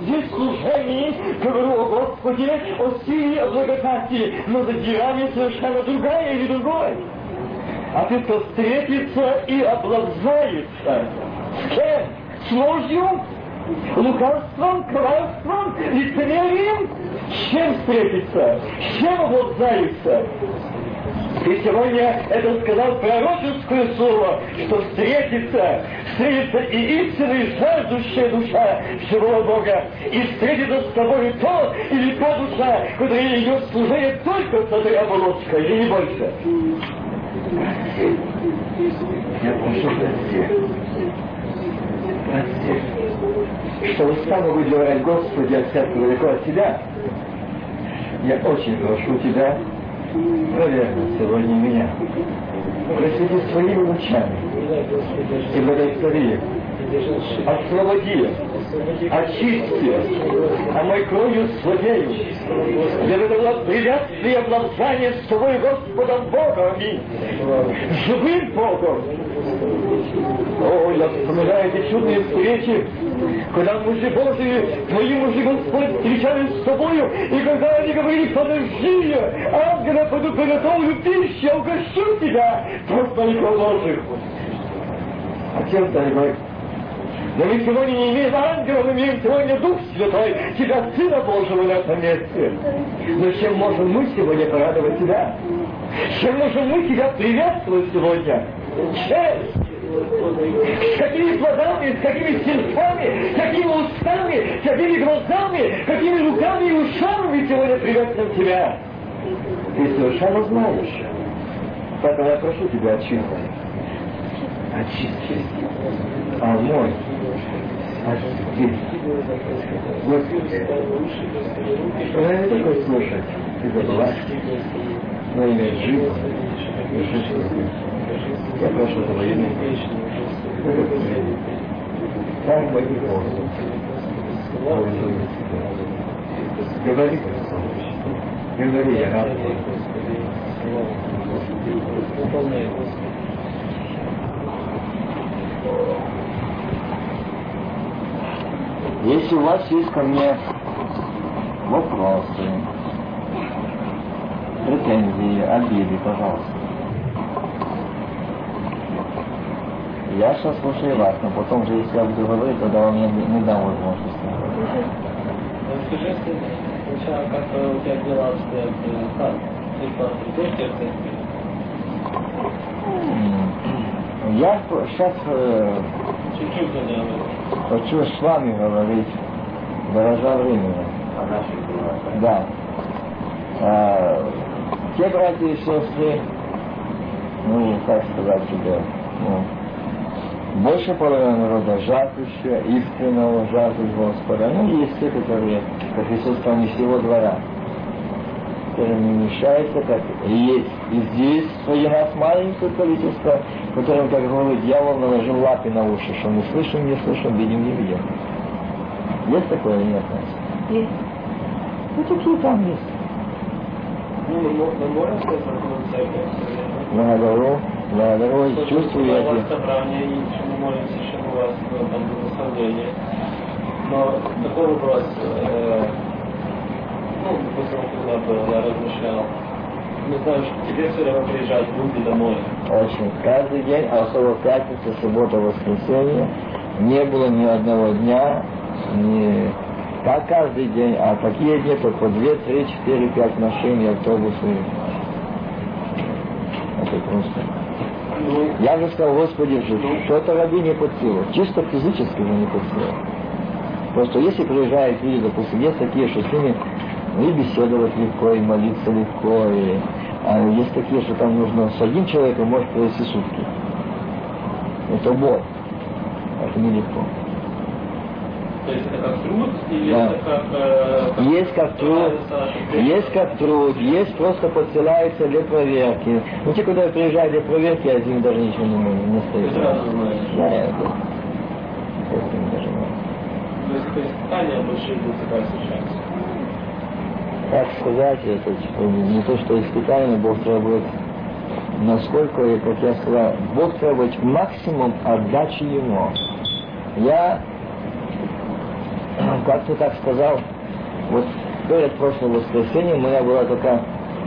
здесь служении говорю о Господе, о силе, о благодати, но за дверями совершенно другая или другой. А ты то встретится и облажается. С кем? С ложью? Лукавством, коварством, лицемерием? С чем встретится? С чем облажается? И сегодня это сказал пророческое слово, что встретится, встретится и истинная жаждущая душа живого Бога, и встретится с тобой то или та душа, которая идет служение только с этой оболочкой, или не больше. Я прошу прости. Прости. Что устала выделять Господи от всякого далеко от Тебя, я очень прошу Тебя, Наверное, сегодня меня. Просвети своими лучами и благослови. Освободи, очисти, а мой кровью злодею. Я выдала приветствие облажание с тобой Господом Богом. Аминь. Живым Богом. О, я вспоминаю эти чудные встречи, когда мужи Божии, твои мужи Господь, встречались с тобою, и когда они говорили, подожди, ангела пойду приготовлю пищу, я угощу тебя, труд моих Божьих. Отец дорогой, но мы сегодня не имеем ангела, мы имеем сегодня Дух Святой, Тебя, Сына Божьего на этом месте. Но чем можем мы сегодня порадовать Тебя? Чем можем мы Тебя приветствовать сегодня? Чем? С какими плодами, с какими сердцами, с какими устами, с какими глазами, какими руками и ушами сегодня приветствуем Тебя. Ты совершенно знаешь. Поэтому я прошу Тебя очисти. Очисти. А мой очисти. Господи, что я слушать и забывать, но иметь жизнь жизнь. Я прошу этого имени. Дай мои голову. Говори, говори, я рад. Если у вас есть ко мне вопросы, претензии, обиды, пожалуйста. Я сейчас слушаю вас, но потом же, если я буду говорить, тогда вам не, не дам возможности. Скажи, сначала, как у тебя дела обстоят, как? Ты церкви? Я сейчас э, Чуть-чуть хочу с вами говорить, дорожа времени. Да. А, те братья и сестры, ну, как сказать тебе, ну, больше половины народа жаждущая, искреннего жаждут Господа. Ну, есть те, которые, как Иисус сказал, не всего двора, которые не мешаются, как и есть. И здесь среди нас маленькое количество, которым, как говорит дьявол, наложил лапы на уши, что мы слышим, не слышим, видим, не видим. Есть такое или нет? Есть. Ну, такие там есть. Ну, мы, мо- мы можем сказать, что мы церковь. Благодарю, благодарю и чувствую я тебя. собрание, и чему молимся, чем у вас ну, там благословение. Но такой вопрос, э, ну, допустим, когда был, я размышлял, не знаю, что теперь все время приезжают люди домой. Очень. Каждый день, а особо пятница, суббота, воскресенье, не было ни одного дня, ни как каждый день, а такие дни только по две, три, четыре, пять машин и автобусы. Это просто. Я же сказал, Господи, что-то раби не под силу. Чисто физически же не под силу. Просто если приезжают люди, допустим, есть такие, что с ними ну, и беседовать легко, и молиться легко, и, а есть такие, что там нужно с одним человеком может провести сутки. Это боль. Это нелегко. То есть это как труд, или Да. это как... э, Есть как труд, есть как труд, есть просто подсылается для проверки. Ну, те, когда приезжают для проверки, один даже ничего не, не стоит. Сразу. Да, это. То есть это испытания большие для тебя сейчас. как сказать, это что, не то, что испытание, Бог требует, насколько, как я сказал, Бог требует максимум отдачи Ему. Я как ты так сказал, вот перед прошлым воскресеньем у меня была такая,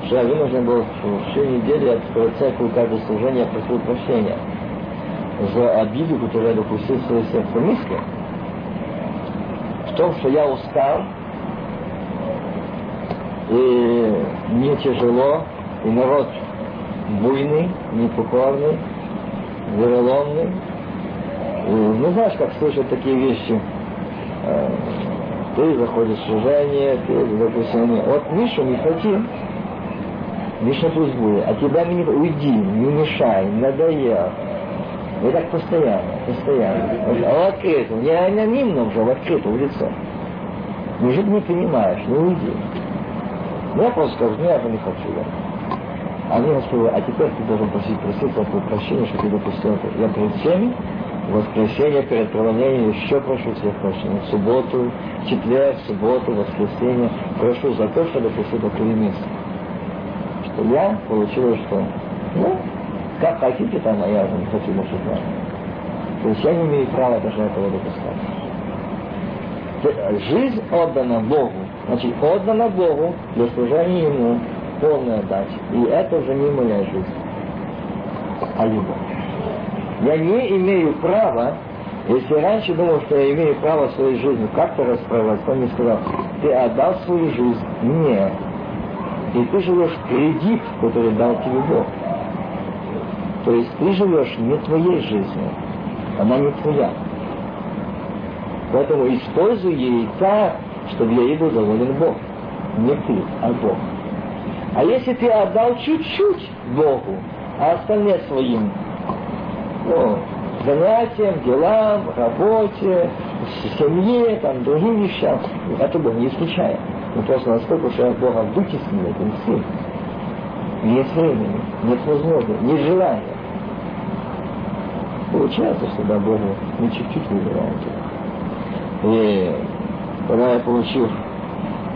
что я вынужден был всю неделю от церкви каждое служение просил прощения за обиду, которую я допустил в свое сердце мысли. В том, что я устал, и мне тяжело, и народ буйный, непокорный, вероломный. И, ну, знаешь, как слышать такие вещи. Э, ты заходишь в служение, ты, допустим, вот Мишу не хотим, Миша пусть будет, а тебя не уйди, не мешай, надоел. И так постоянно, постоянно. А в открытую, не анонимно уже, в открытую, в лицо. Неужели не понимаешь, не уйди. Ну, я просто скажу, ну я же не хочу. Да. А мне Господь а теперь ты должен просить просить прощение, что ты допустил это. Я перед всеми, в воскресенье, перед проводнением еще прошу всех прощения. В субботу, в четверг, в субботу, в воскресенье. Прошу за то, что допустил такое место. Что я получил что? Ну, как хотите там, а я не хочу больше знать. То есть я не имею права даже этого допускать. Жизнь отдана Богу, значит, отдана Богу для служения Ему, полная отдача. И это уже не моя жизнь, а любовь. Я не имею права, если раньше думал, что я имею право своей жизнью как-то расправлять, он мне сказал, ты отдал свою жизнь мне, и ты живешь кредит, который дал тебе Бог. То есть ты живешь не твоей жизнью, она не твоя. Поэтому используй ей чтобы ей был доволен Бог. Не ты, а Бог. А если ты отдал чуть-чуть Богу, а остальное своим ну, занятиям, делам, работе, семье, там, другим вещам, это Бог не исключает. Но просто настолько, я Бога вытеснил этим всем. Нет времени, нет возможности, нет желания. Получается, что да, Богу не чуть-чуть выбираем. И когда я получил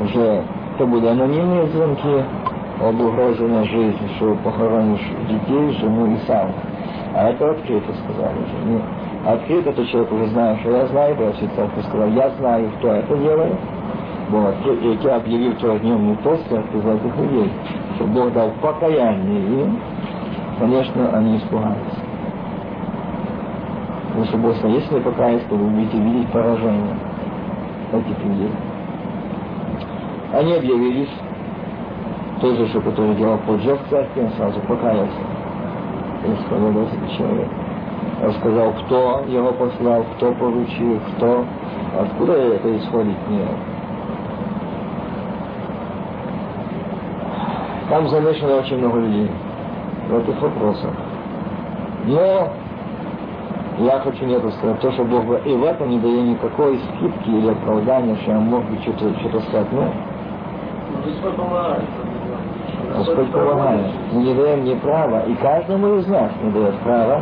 уже, то были анонимные звонки об угрозе на жизнь, что похоронишь детей, жену и сам. А это открыто сказали уже. Не, открыто то человек уже знает, что я знаю, я церковь сказал, я знаю, кто это делает. Вот. И я объявил трехдневный пост церкви золотых людей, что Бог дал покаяние им, конечно, они испугались. Потому что Бог сказал, если покаяться, то вы будете видеть поражение этих людей. Они объявились, тот же, что который делал поджог церкви, он сразу покаялся. И этот человек. Рассказал, кто его послал, кто поручил, кто, откуда это исходит, нет. Там замешано очень много людей в этих вопросах. Но я хочу не сказать, то, что Бог и в этом не дает никакой скидки или оправдания, что я мог бы что-то что сказать. Ну, Господь Господь помогает. Мы не даем мне права, и каждому из нас не дает права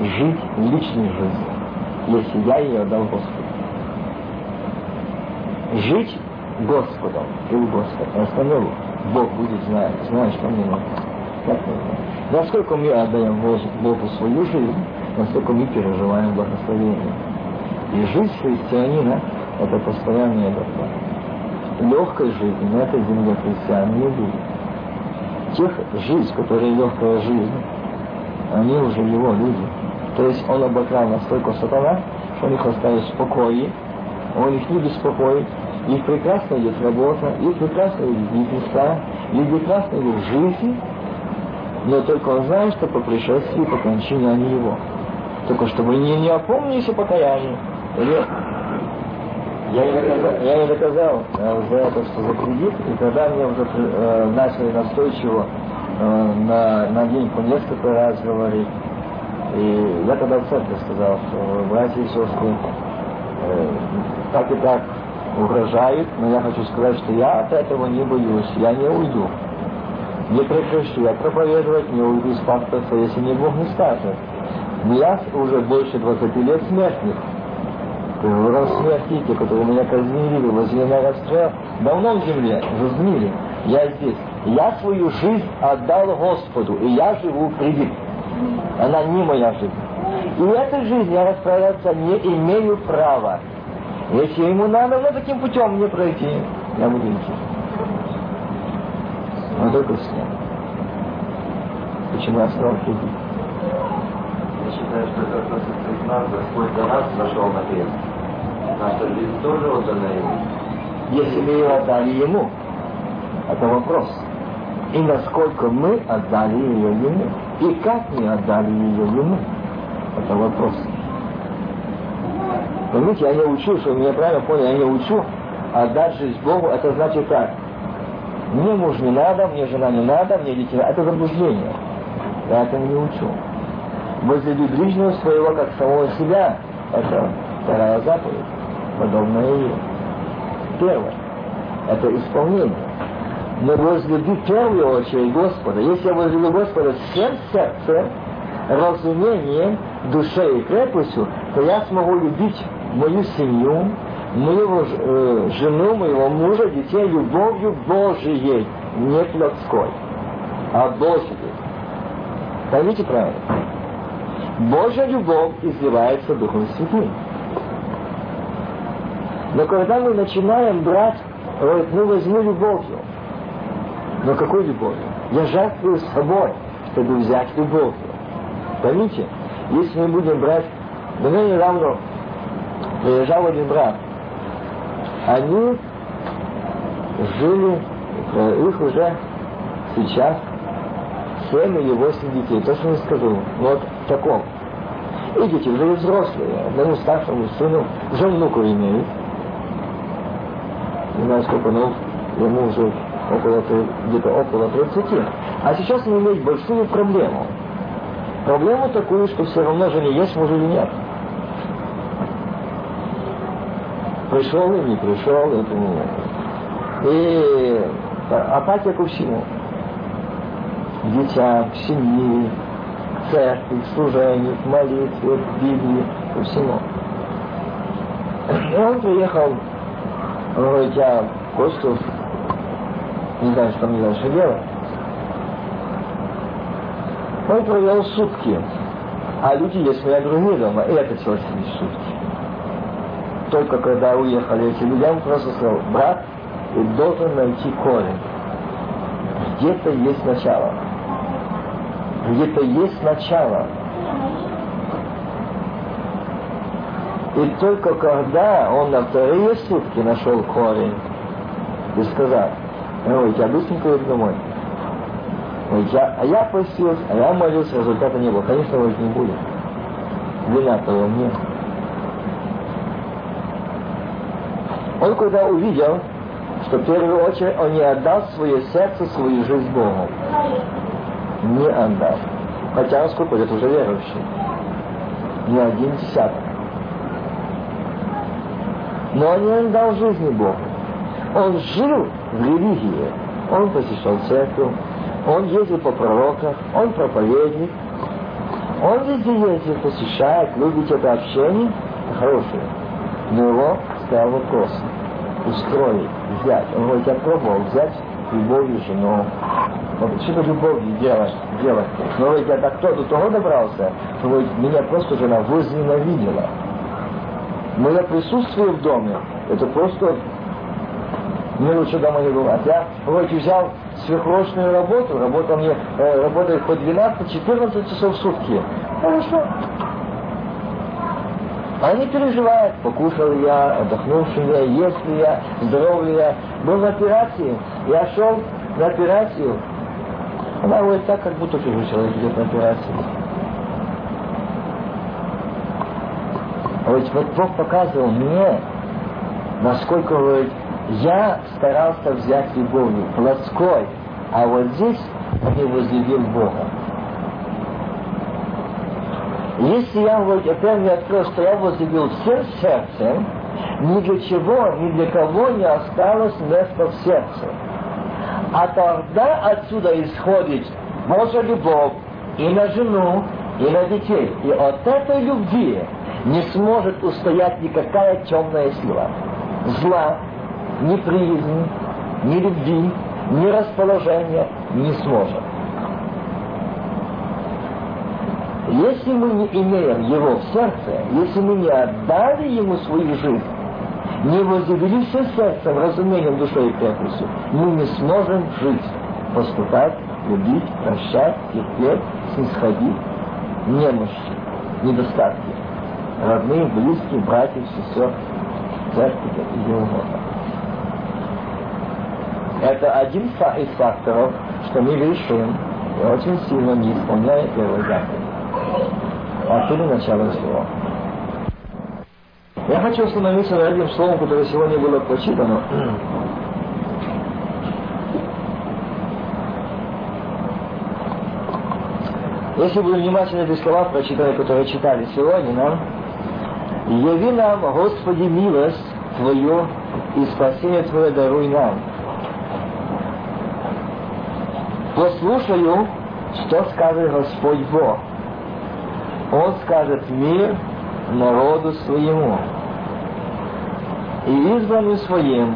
жить личной жизнью, если я ее отдал Господу. Жить Господом, и у Господа. Остальное Бог будет знать, знать, что мне нужно. Насколько мы отдаем Богу свою жизнь, насколько мы переживаем благословение. И жизнь христианина – это постоянная борьба. Легкой жизни на этой земле христиан не будет. Тех жизнь, которая легкая жизнь, они уже его люди. То есть он обокрал настолько сатана, он их оставил в спокое, он их не беспокоит, их прекрасно идет работа, их прекрасно идет бизнеса, их прекрасно идет жизнь, но только он знает, что по пришествии, по кончине они его. Только чтобы не, не опомнились о покаянии. Я не доказал, я не доказал э, за это, что за кредит, и когда мне уже э, начали настойчиво э, на, на день по несколько раз говорить, и я тогда в церкви сказал, что братья и сестры, э, так и так угрожают, но я хочу сказать, что я от этого не боюсь, я не уйду. Не прекращу я проповедовать, не уйду из пасторства, если мне Бог не скажет. Но я уже больше 20 лет смертник. Раз смерти, те, которые меня казнили, возле на расстрел, давно в земле, уже сгнили. Я здесь. Я свою жизнь отдал Господу, и я живу в кредит. Она не моя жизнь. И в этой жизни я расправляться не имею права. Если ему надо, ну таким путем мне пройти, я буду идти. Но только с ним. Почему я стал ходить? Я считаю, что это Господь за нас зашел на крест. Наша жизнь тоже отдана Ему. Если мы ее отдали Ему, это вопрос. И насколько мы отдали ее Ему. И как мы отдали ее Ему. Это вопрос. Понимаете, я не учу, что меня правильно поняли, я не учу отдать жизнь Богу, это значит так. Мне муж не надо, мне жена не надо, мне дети. Это заблуждение. Я этому не учу. Возлюби ближнего своего, как самого себя. Это вторая заповедь, подобная ей. Первое. Это исполнение. Но возлюби в первую очередь Господа. Если я возлюблю Господа всем сердцем, разумением, душой и крепостью, то я смогу любить мою семью, мою э, жену, моего мужа, детей любовью Божией, не плотской, а Божией. Поймите правильно. Божья любовь изливается Духом Святым. Но когда мы начинаем брать, говорит, ну возьму любовью. Но какой любовью? Я жертвую собой, чтобы взять любовью. Поймите, если мы будем брать... До меня недавно приезжал один брат. Они жили, их уже сейчас семь или восемь детей, точно не скажу, но вот в таком. И дети уже взрослые, одному старшему сыну уже внуку имеют. Не знаю сколько, но ему уже около, где-то около 30. А сейчас он имеет большую проблему. Проблему такую, что все равно же не есть муж или нет. Пришел и не пришел, это не И апатия ко всему. К детям, к семье, церкви, служению, молитве, Библии, ко всему. И он приехал, он я кое-что, не знаю, что мне дальше делать. Он провел сутки, а люди есть меня другие дома, и это человек сидит сутки только когда уехали эти люди, он просто сказал, брат, ты должен найти корень. Где-то есть начало. Где-то есть начало. И только когда он на вторые сутки нашел корень и сказал, ой, я быстренько иду домой. Ой, я, а я постился, а я молился, результата не было. Конечно, его не будет. Вина того нет. Он когда увидел, что в первую очередь он не отдал свое сердце, свою жизнь Богу. Не отдал. Хотя он сколько лет уже верующий. Не один десяток. Но он не отдал жизни Богу. Он жил в религии. Он посещал церковь. Он ездил по пророкам. Он проповедник. Он везде ездит, посещает, любит это общение. Хорошее. Но его стоял вопрос устроить, взять. Он говорит, я пробовал взять любовью жену. Вот что-то любовью делать, делать. Но говорит, я так кто до того добрался, что говорит, меня просто жена возненавидела. Мое присутствие в доме, это просто мне лучше дома не бывать. Я, говорит, взял сверхурочную работу, работал мне, э, работает по 12-14 часов в сутки. Хорошо. Они переживают, покушал я, отдохнувший я, есть ли я, здоров ли я. Был на операции, я шел на операцию. Она говорит так, как будто чужой человек идет на операцию. Говорит, вот Бог показывал мне, насколько, говорит, я старался взять любовью, плотской, а вот здесь не возлюбил Бога. Если я вот опять не открою, что я возлюбил всем сердцем, ни для чего, ни для кого не осталось места в сердце. А тогда отсюда исходит Божья любовь и на жену, и на детей. И от этой любви не сможет устоять никакая темная сила. Зла, неприязни, ни любви, ни расположения не сможет. Если мы не имеем его в сердце, если мы не отдали ему свою жизнь, не возделились сердцем, разумением, душой и крепостью, мы не сможем жить, поступать, любить, прощать, терпеть, снисходить, немощи, недостатки. Родные, близкие, братьев, сестер, церкви и угодно. Это один из факторов, что мы грешим и очень сильно не исполняем первый заповедь. Отсюда начало всего. Я хочу остановиться на одним словом, которое сегодня было прочитано. Если вы внимательно эти слова прочитали, которые читали сегодня нам, «Яви нам, Господи, милость Твою и спасение Твое даруй нам». Послушаю, что скажет Господь Бог. Он скажет мир народу своему и избранным своим,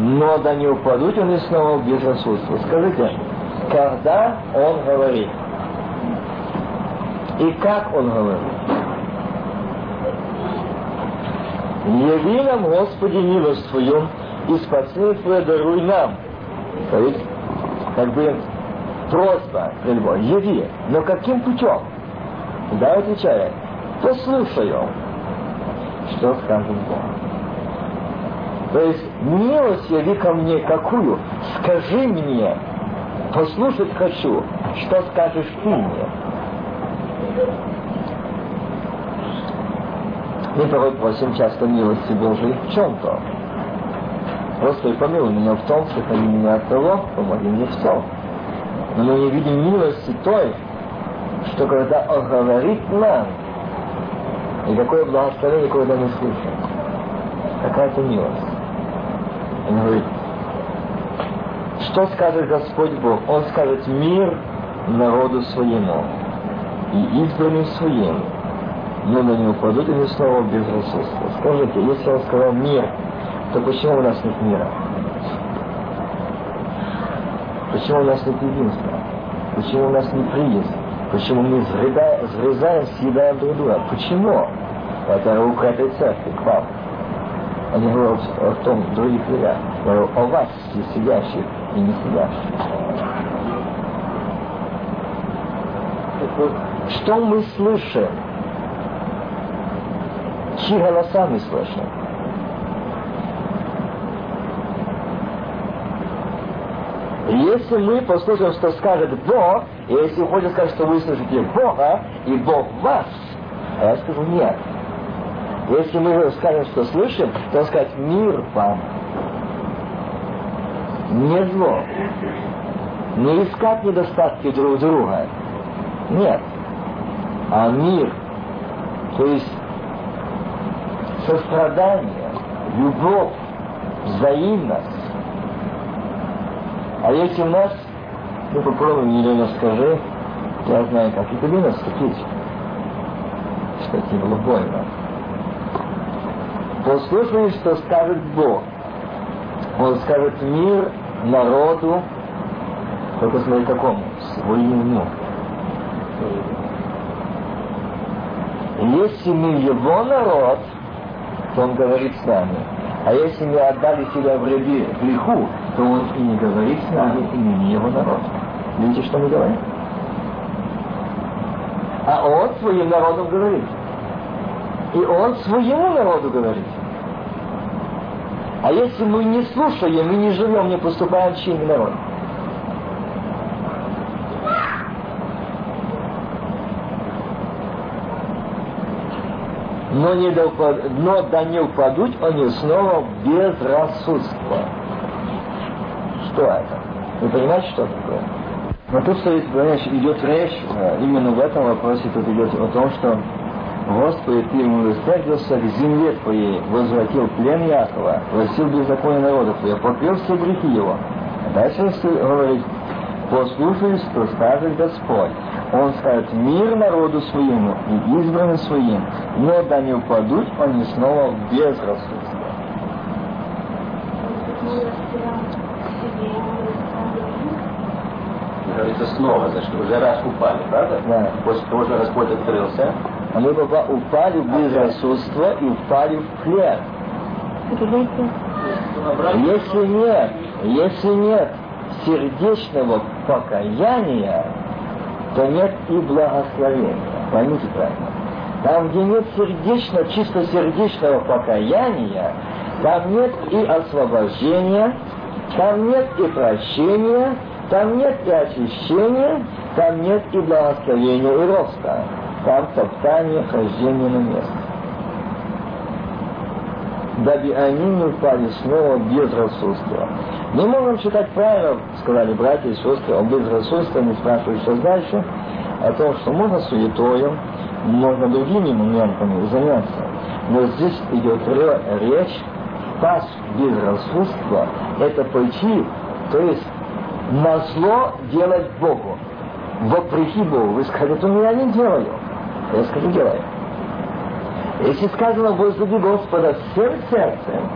но да не упадут они снова в безрассудство. Скажите, когда он говорит? И как он говорит? Яви нам, Господи, милость Твою, и спасение Твое даруй нам. То есть, как бы просьба прельбо, яви. Но каким путем? Да, отвечает, послушаю, что скажет Бог. То есть, милость яви ко мне какую? Скажи мне, послушать хочу, что скажешь ты мне. Мы порой просим часто милости Божией в чем-то. Просто помилуй меня в том, сохрани меня от того, помоги мне в том. Но мы не видим милости той, что когда Он говорит нам, и какое благословение, когда мы слышим. Какая-то милость. Он говорит, что скажет Господь Бог? Он скажет мир народу своему и избранным своим, но на не упадут они снова в безрассудство. Скажите, если он сказал мир, то почему у нас нет мира? Почему у нас нет единства? Почему у нас нет приязнь? Почему мы сгрызаем, съедаем друг друга? Почему? Это рука этой церкви к вам. Они говорят о том других людях. Говорю о вас, сидящих и не сидящих. Что мы слышим? Чьи голоса мы слышим? Если мы послушаем, что скажет Бог, и если хочет сказать, что вы слышите Бога, и Бог вас, а я скажу нет. Если мы скажем, что слышим, то сказать мир вам. Не зло. Не искать недостатки друг друга. Нет. А мир. То есть сострадание, любовь, взаимность. А если у нас, ну попробуй Елена скажи, я знаю, как и тебе наступить, что тебе было больно. Послушай, что скажет Бог. Он скажет мир народу, только смотри какому, своему. Если мы его народ, то он говорит с нами. А если мы отдали себя в греху, то он и не говорит с нами, и не его народ. Видите, что мы говорим? А он своим народом говорит. И он своему народу говорит. А если мы не слушаем, мы не живем, не поступаем чьим народом? Но, не да, но да не упадут они снова в безрассудство. Что это? Вы понимаете, что такое? Но тут понимаешь, идет речь, э, именно в этом вопросе тут идет о том, что Господи, Ты милосердился к земле Твоей, возвратил плен Якова, просил беззаконие народа Твоего, покрыл все грехи его. Дальше говорит, послушай, что скажет Господь. Он скажет мир народу своему и избранным своим, но да не упадут они снова в безрассудство. Говорится снова, значит, уже раз упали, правда? Да. После того, что Господь открылся. Они упали в безрассудство и упали в плен. Если нет, если нет сердечного покаяния, то нет и благословения. Поймите правильно. Там, где нет сердечного, чисто сердечного покаяния, там нет и освобождения, там нет и прощения, там нет и очищения, там нет и благословения и роста. Там топтание, хождение на место. Дабы они не упали снова без рассудства. Мы можем читать правила, сказали братья и сестры, о безрассудстве, не спрашивают, что дальше, о том, что можно суетою, можно другими моментами заняться. Но здесь идет речь, пас безрассудства, это пойти, то есть на зло делать Богу. Вопреки Богу. Вы скажете, ну я не делаю. Я скажу, делаю. Если сказано, возлюби Господа всем сердцем,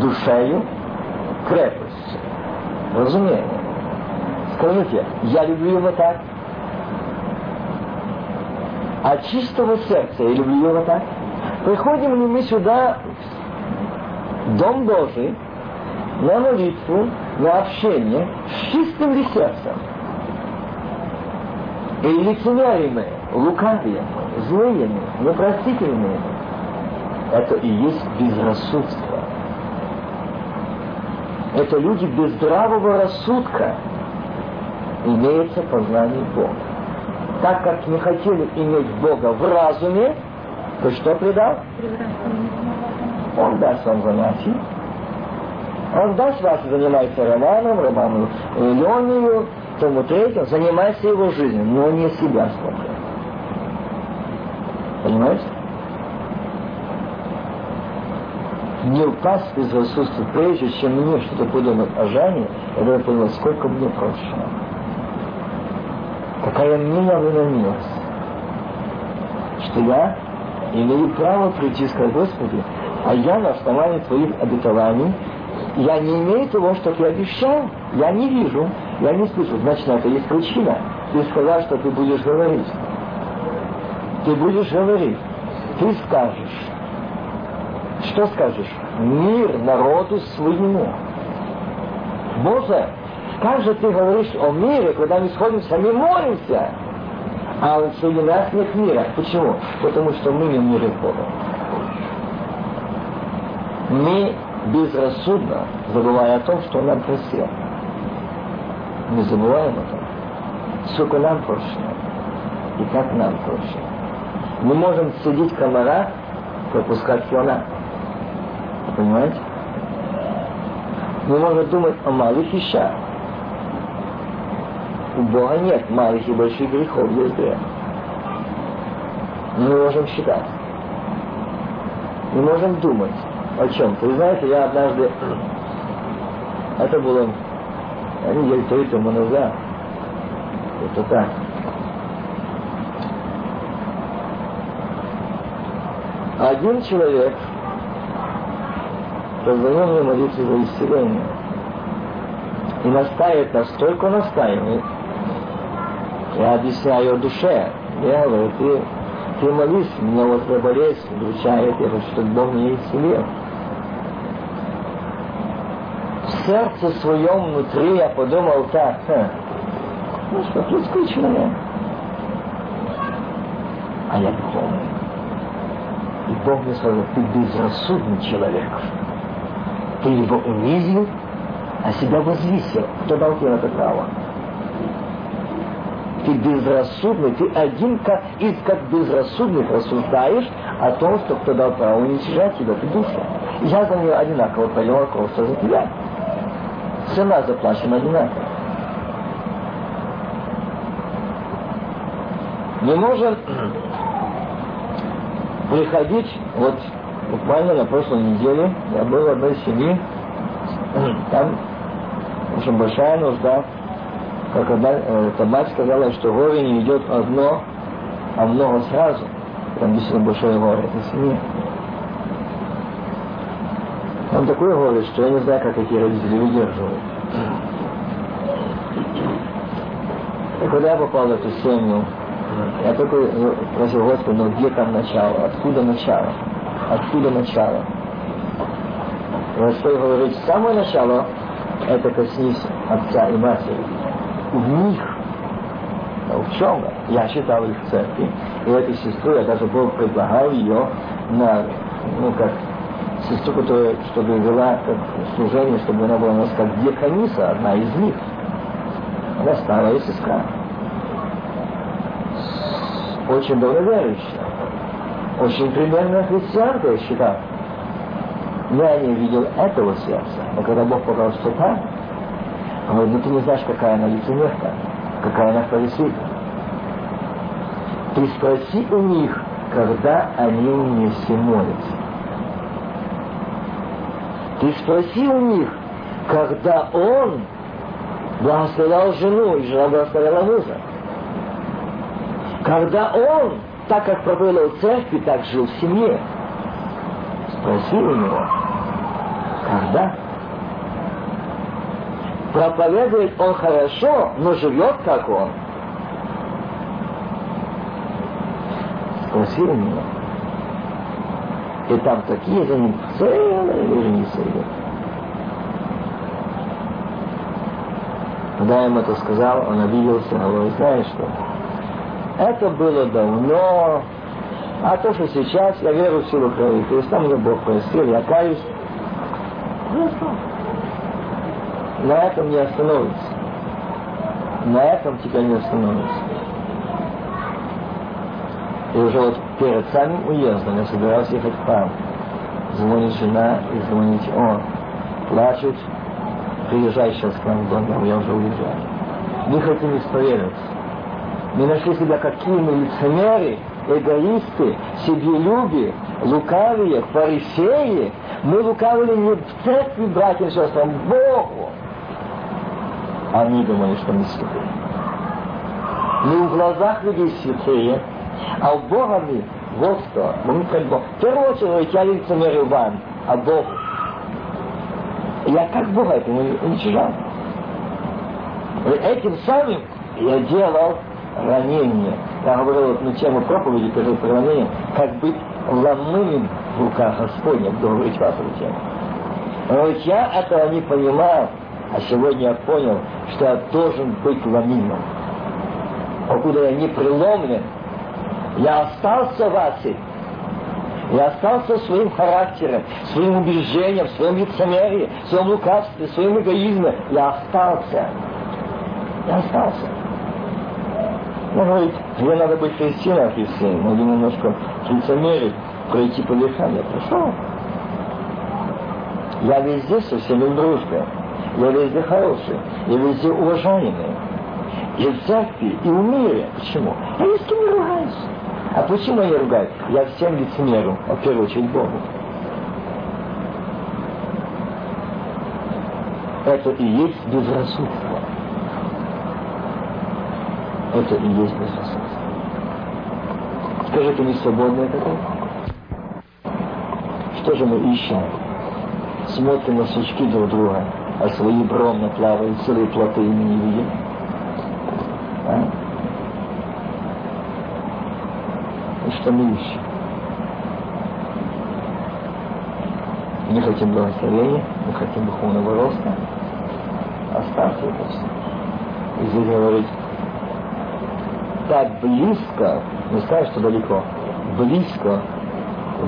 душею, крепостью, разумением. Скажите, я люблю его так, а чистого сердца я люблю его так. Приходим ли мы сюда, в Дом Божий, на молитву, на общение с чистым ли сердцем? Или лицемерие мы, лукавые злые непростительные? Это и есть безрассудство. Это люди без здравого рассудка имеется познание Бога. Так как не хотели иметь Бога в разуме, то что предал? Он даст вам занятие. Он даст вас занимается романом, романом Леонию, тому третьему, занимайся его жизнью, но не себя смотрит. Понимаете? Не упасть из рассудства, прежде чем мне что-то подумать о Жане, я понял, сколько мне прощено. Какая милая милость, что я имею право прийти и сказать, Господи, а я на основании Твоих обетований я не имею того, что ты обещал. Я не вижу, я не слышу. Значит, это есть причина. Ты сказал, что ты будешь говорить. Ты будешь говорить. Ты скажешь. Что скажешь? Мир народу своему. Боже, как же ты говоришь о мире, когда мы сходимся, мы молимся, а среди нас нет мира. Почему? Потому что мы не в мире Бога. Мы безрассудно, забывая о том, что он нам просил. Не забываем о том, сколько нам прощено и как нам прощено. Мы можем сидеть комара, пропускать слона. Понимаете? Мы можем думать о малых вещах. У Бога нет малых и больших грехов, есть грех. Мы можем считать. Мы можем думать о чем-то. Вы знаете, я однажды, это было неделю три тому назад, это так, один человек позвонил мне молиться за исцеление. И настаивает, настолько настаивает. Я объясняю душе. Я говорю, ты, ты молись, меня вот болезнь удручает, я говорю, чтобы Бог меня исцелил сердце своем внутри я подумал так, ха, ну что, людской человек. А я духовный. И Бог мне сказал, ты безрассудный человек. Ты его унизил, а себя возвысил. Кто дал тебе это право? Ты безрассудный, ты один как, из как безрассудных рассуждаешь о том, что кто дал право уничижать тебя, ты душа. Я за нее одинаково понял, кровь, за тебя цена заплачена одинаково. Не можем приходить, вот буквально на прошлой неделе я был в одной семье, там очень большая нужда, как одна, э, эта мать сказала, что горе не идет одно, а много сразу. Там действительно большое горе этой семьи. Он такой говорит, что я не знаю, как эти родители выдерживают. И когда я попал в эту семью, я только просил Господа, ну где там начало, откуда начало, откуда начало. Господь говорит, с самого начала это коснись отца и матери. В них чем? Я считал их церкви. И эту сестру я даже Бог предлагал ее на, ну как, сестру, которая, чтобы вела как служение, чтобы она была у нас как диакониса, одна из них. Она старая сестра. Очень доброверующая. Очень примерная христианка, я считал. Я не видел этого сердца. Но когда Бог показал, что так, он говорит, ну ты не знаешь, какая она лицемерка, какая она фарисейка. Ты спроси у них, когда они вместе молятся. Ты спроси у них, когда он благословлял жену, и жена благословляла мужа. Когда он, так как проповедовал в церкви, так жил в семье. Спроси у него, когда? Проповедует он хорошо, но живет как он. Спроси у него. И там такие за ним целые вереницы идут. Когда я ему это сказал, он обиделся, говорит, знаешь что, это было давно, а то, что сейчас, я верю в силу крови Христа, мне Бог простил, я каюсь. Хорошо. На этом не остановится. На этом тебя не остановится. И уже вот перед самым уездом я собирался ехать в храм. Звонит жена и звонит он. Плачут. Приезжай сейчас к нам в дом, я уже уезжаю. Мы хотим исповедоваться. Мы нашли себя какие мы лицемеры, эгоисты, себелюби, лукавые, фарисеи. Мы лукавили не в церкви, братья и сестры, а Богу. Они думали, что мы святые. Мы в глазах людей святые, а у Бога мы вот что. Мы пред Богом. В первую очередь я лицемерю вам, а Богу. Я как Бога это уничижал. Этим самым я делал ранение. Я говорил на тему проповеди, про ранение, как быть ломным в руках Господня, буду говорить вас эту тему. Но ведь я этого не понимал, а сегодня я понял, что я должен быть ломимым. Покуда я не преломлен, я остался в Асе. Я остался своим характером, своим убеждением, своем лицемерии, своем лукавстве, своем эгоизме. Я остался. Я остался. Ну, говорит, мне надо быть христианом, христиан, надо немножко лицемерить, пройти по верхам. Я прошел. Я везде со всеми дружбой. Я везде хороший. Я везде уважаемый. И в церкви, и в мире. Почему? Я ни с кем не ругаюсь. А почему я ругаюсь? Я всем лицемеру, а в первую очередь Богу. Это и есть безрассудство. Это и есть безрассудство. Скажите, не свободное такое? Что же мы ищем? Смотрим на сучки друг друга, а свои бромно плавают, целые плоты мы не видим. А? И что мы ищем? Мы хотим благословения, мы хотим духовного роста. Оставьте это все. И здесь говорит, так близко, не скажешь, что далеко, близко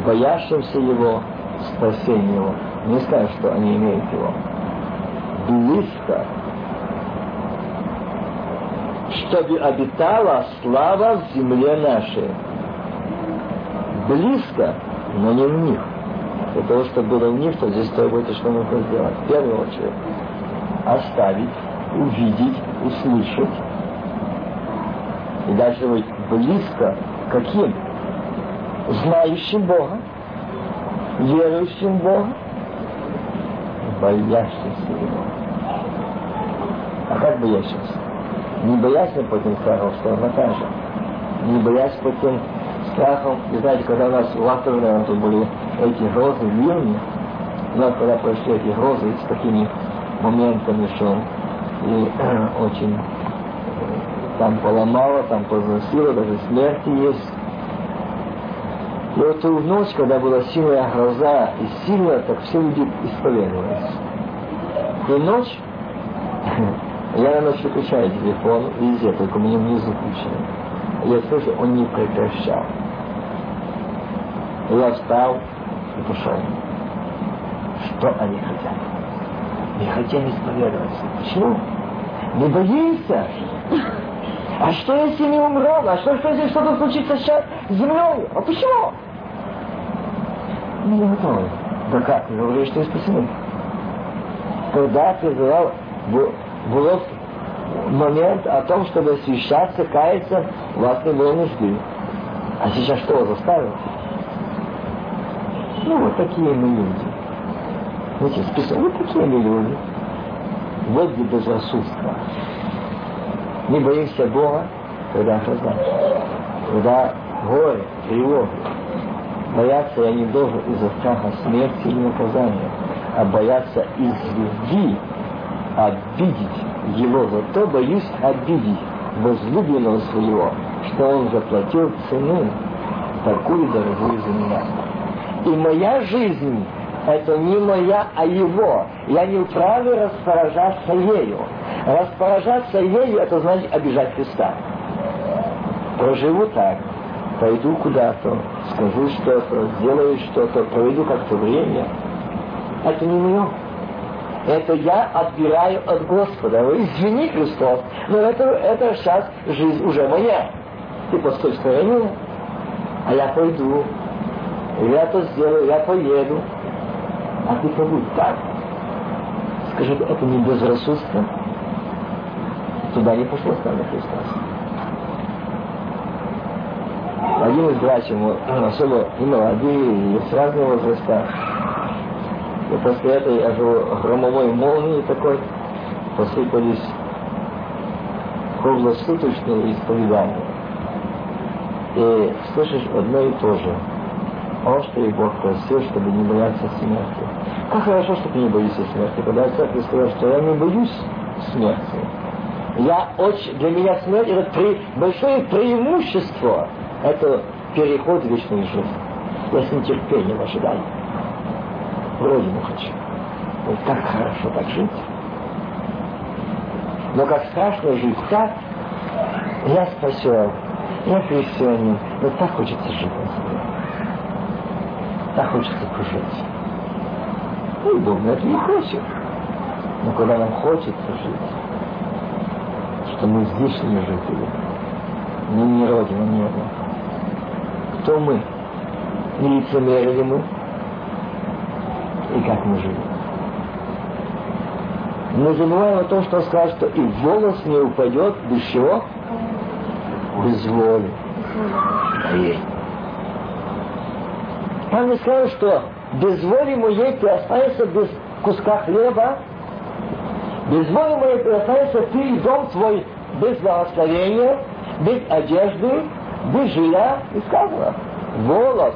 боящимся Его, спасения Его. Не скажешь, что они имеют Его. Близко чтобы обитала слава в земле нашей. Близко, но не в них. Для того, чтобы было в них, то здесь требуется, что нужно сделать. В первую очередь, оставить, увидеть, услышать. И дальше быть близко каким? Знающим Бога, верующим Бога, боящимся Его. А как боящимся? не боясь по тем страхам, что он накажет. Не боясь по тем страхам. И знаете, когда у нас в Латвии, наверное, были эти грозы в у нас когда прошли эти грозы с такими моментами, что и очень там поломало, там позносило, даже смерти есть. И вот ту ночь, когда была сильная гроза и сильно, так все люди исповедовались. И ночь, я на ночь выключаю телефон везде, только у меня внизу включен. Я слышу, он не прекращал. Я встал и пошел. Что они хотят? Не хотели исповедоваться. Почему? Не боишься? А что если не умрем? А что, что если что-то случится сейчас с землей? А почему? Ну, не готовы. Да как? Вы говорили, что спасены. Когда призывал, был момент о том, чтобы освещаться, каяться, вас не было нужды. А сейчас что заставил? Ну, вот такие мы люди. Знаете, список, вот такие мы люди. Вот где безрассудство. Не боимся Бога, когда гроза, когда горе, тревога. Бояться я не должен из-за страха смерти или наказания, а бояться из любви обидеть его. Зато боюсь обидеть возлюбленного своего, что он заплатил цену такую дорогую за меня. И моя жизнь это не моя, а его. Я не вправе распоряжаться ею. Распоряжаться ею, это значит обижать Христа. Проживу так, пойду куда-то, скажу что-то, сделаю что-то, проведу как-то время. Это не мое. Это я отбираю от Господа. Вы извини, Христос, но это, это сейчас жизнь уже моя. Ты постой в стороне, а я пойду. Я это сделаю, я поеду. А ты побудь так. Скажи, это не безрассудство? Туда не пошло с нами Христос. Один из братьев, особо и молодые, и с разного возраста, и после этой аж громовой молнии такой посыпались круглосуточные исповедания. И слышишь одно и то же. Он, что и Бог просил, чтобы не бояться смерти. Как хорошо, что ты не боишься смерти. Когда церковь сказал, что я не боюсь смерти. Я очень, для меня смерть это при, большое преимущество. Это переход в вечную жизнь. Я с нетерпением ожидаю. Родину хочу. Вот как хорошо так жить. Но как страшно жить так, я спасен, я христианин, но так хочется жить на земле. Так хочется пожить. Ну, на это не хочет. Но когда нам хочется жить, что мы здешние жители, мы не Родина, не Кто мы? Не лицемеры ли мы? И как мы живем? Мы забываем о том, что он сказал, что и волос не упадет без чего? Без воли. Моей. Там не сказал, что без воли моей ты останешься без куска хлеба, без воли моей ты и дом твой без благословения, без одежды, без жилья. И сказано, волос.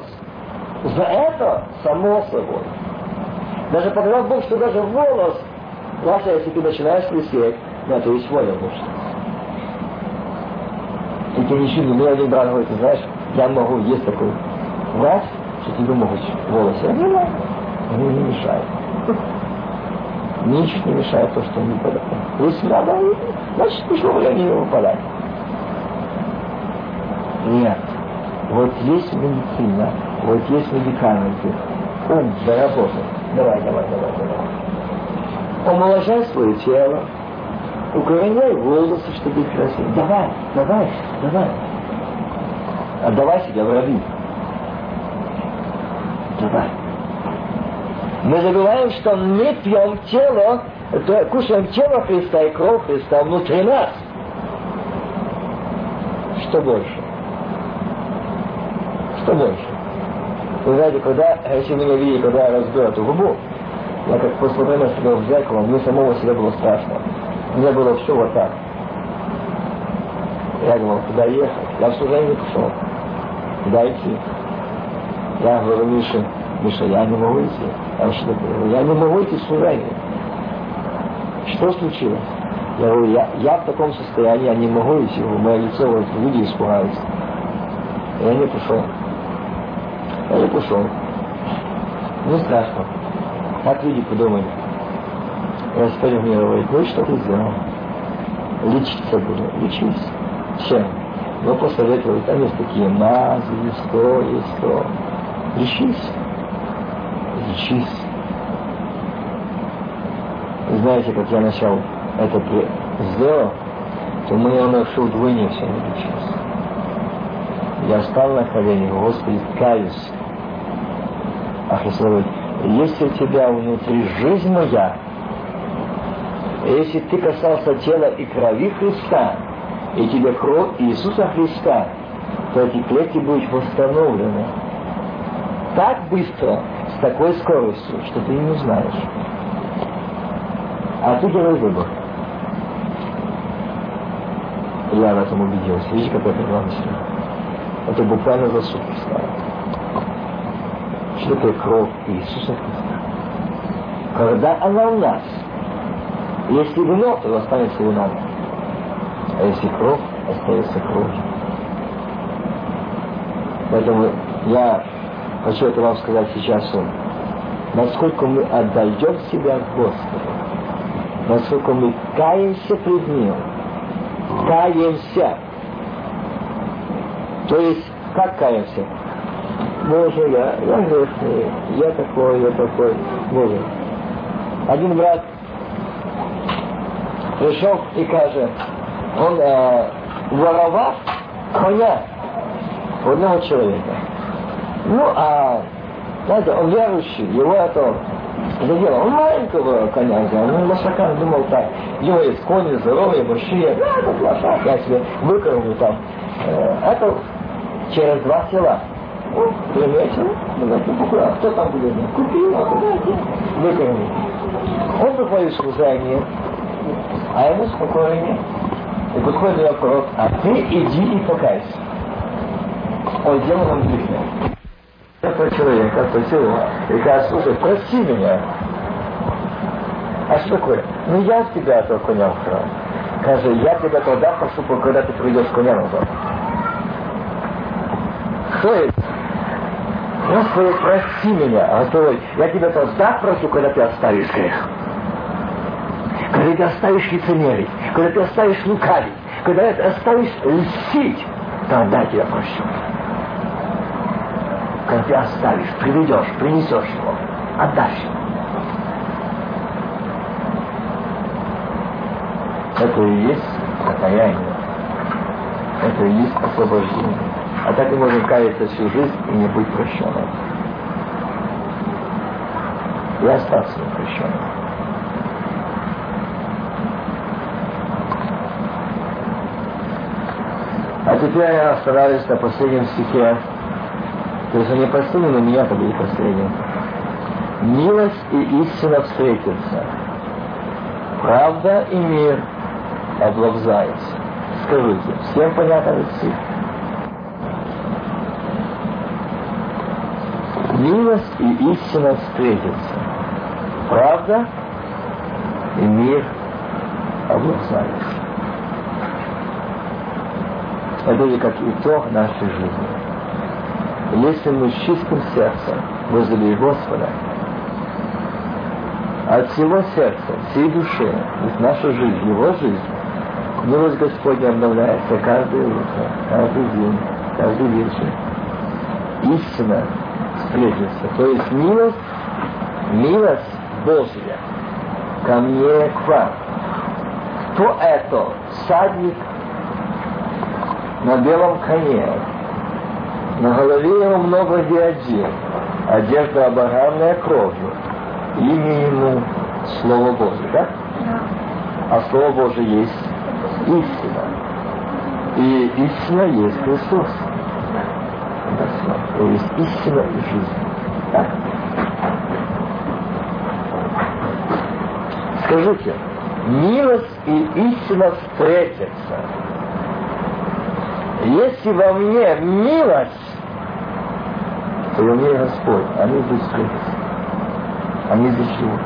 За это само собой. Даже показал Бог, что даже волос, даже если ты начинаешь лысеть, ну это есть воля Божья. И ты ничего не мне один брат говорит, знаешь, я могу, есть такой врач, что тебе могут волосы. Я не не мешают. Ничего не мешает то, что он выпадает. Если надо, значит, пришло время его выпадать. Нет. Вот есть медицина, вот есть медикаменты. Ум заработал. Давай, давай, давай, давай. Омоложай свое тело, укореняй волосы, чтобы быть красивым. Давай, давай, давай. Отдавай себя в раби. Давай. Мы забываем, что мы пьем тело, то кушаем тело Христа и кровь Христа внутри нас. Что больше? Что больше? Вы знаете, когда, если меня видели, когда я разбил эту губу, я как посмотрел на себя в зеркало, мне самого себе было страшно. Меня было все вот так. Я думал, куда ехать? Я в служение пошел. Куда идти? Я говорю, Миша, Миша, я не могу идти. А Я не могу идти служение. Что случилось? Я говорю, я, я в таком состоянии, я не могу идти, мое лицо, вот, люди испугаются. Я не пришел. Я пошел. Не страшно. Так люди подумали. Господь мне говорит, ну что ты сделал? Лечиться буду. Лечись. Чем? Ну, посоветовали, там есть такие мазы, есть то, есть то. Лечись. Лечись. Знаете, как я начал это сделал, то мне он нашел вдвойне все лечилось. Я встал на колени, Господи, каюсь. А Христос если у тебя внутри жизнь моя, если ты касался тела и крови Христа, и тебе кровь Иисуса Христа, то эти клетки будут восстановлены так быстро, такой скоростью, что ты не знаешь. А ты делай выбор. Я в этом убедился. Видите, какой это главный Это буквально за сутки стало. Что такое кровь Иисуса Христа? Когда она у нас, если вино, то останется вином. А если кровь, остается кровью. Поэтому я хочу это вам сказать сейчас, насколько мы отдаем себя Господу, насколько мы каемся пред Ним, каемся. То есть, как каемся? Боже, я, я грешный, я такой, я такой. Боже. Один брат пришел и каже, он э, воровал коня у одного человека. Ну, а, знаете, он верующий, его это задела. Он маленького коня взял, ну, лошака, думал так. У него есть кони здоровые, большие. Да, этот лошак, я себе выкормлю там. Э, это через два села. Ну, приметил, давайте покупаю. Кто там будет? Купил, а куда идти? Выкормил. Он выходит в служение, а ему спокойнее. И подходит вопрос, а ты иди и покайся. Он сделал нам грехи. Этого человека спросил его, и говорит, слушай, прости меня. А что такое? Ну я тебя этого коня украл. Каже, я тебя тогда прошу, когда ты придешь коня назад. Кто это? Говорит, прости меня. А говорит, я тебя тогда прошу, когда ты оставишь грех. Когда ты оставишь лицемерить, когда ты оставишь лукавить, когда ты оставишь льстить, тогда я тебя прощу когда ты оставишь, приведешь, принесешь его, отдашь ему. Это и есть покаяние. Это и есть освобождение. А так мы можем каяться всю жизнь и не быть прощенным. И остаться прощенным. А теперь я остановлюсь на последнем стихе то есть они последние, но меня-то были последние. Милость и истина встретятся. Правда и мир облобзаются. Скажите, всем понятно этот? Милость и истина встретятся. Правда и мир облобзаются. Это как итог нашей жизни если с чистым сердцем возле Господа, от всего сердца, всей души, ведь наша жизнь, Его жизнь, милость Господня обновляется каждое утро, каждый день, каждый вечер. Истина встретится. То есть милость, милость Божья ко мне, к вам. Кто это? Садник на белом коне, на голове его много диадим, одежда оборанная кровью. Имя ему Слово Божие, да? А Слово Божие есть истина. И истина есть Христос. То есть истина и жизнь. Так? Скажите, милость и истина встретятся. Если во мне милость, мне Господь, они встретятся. Они живут.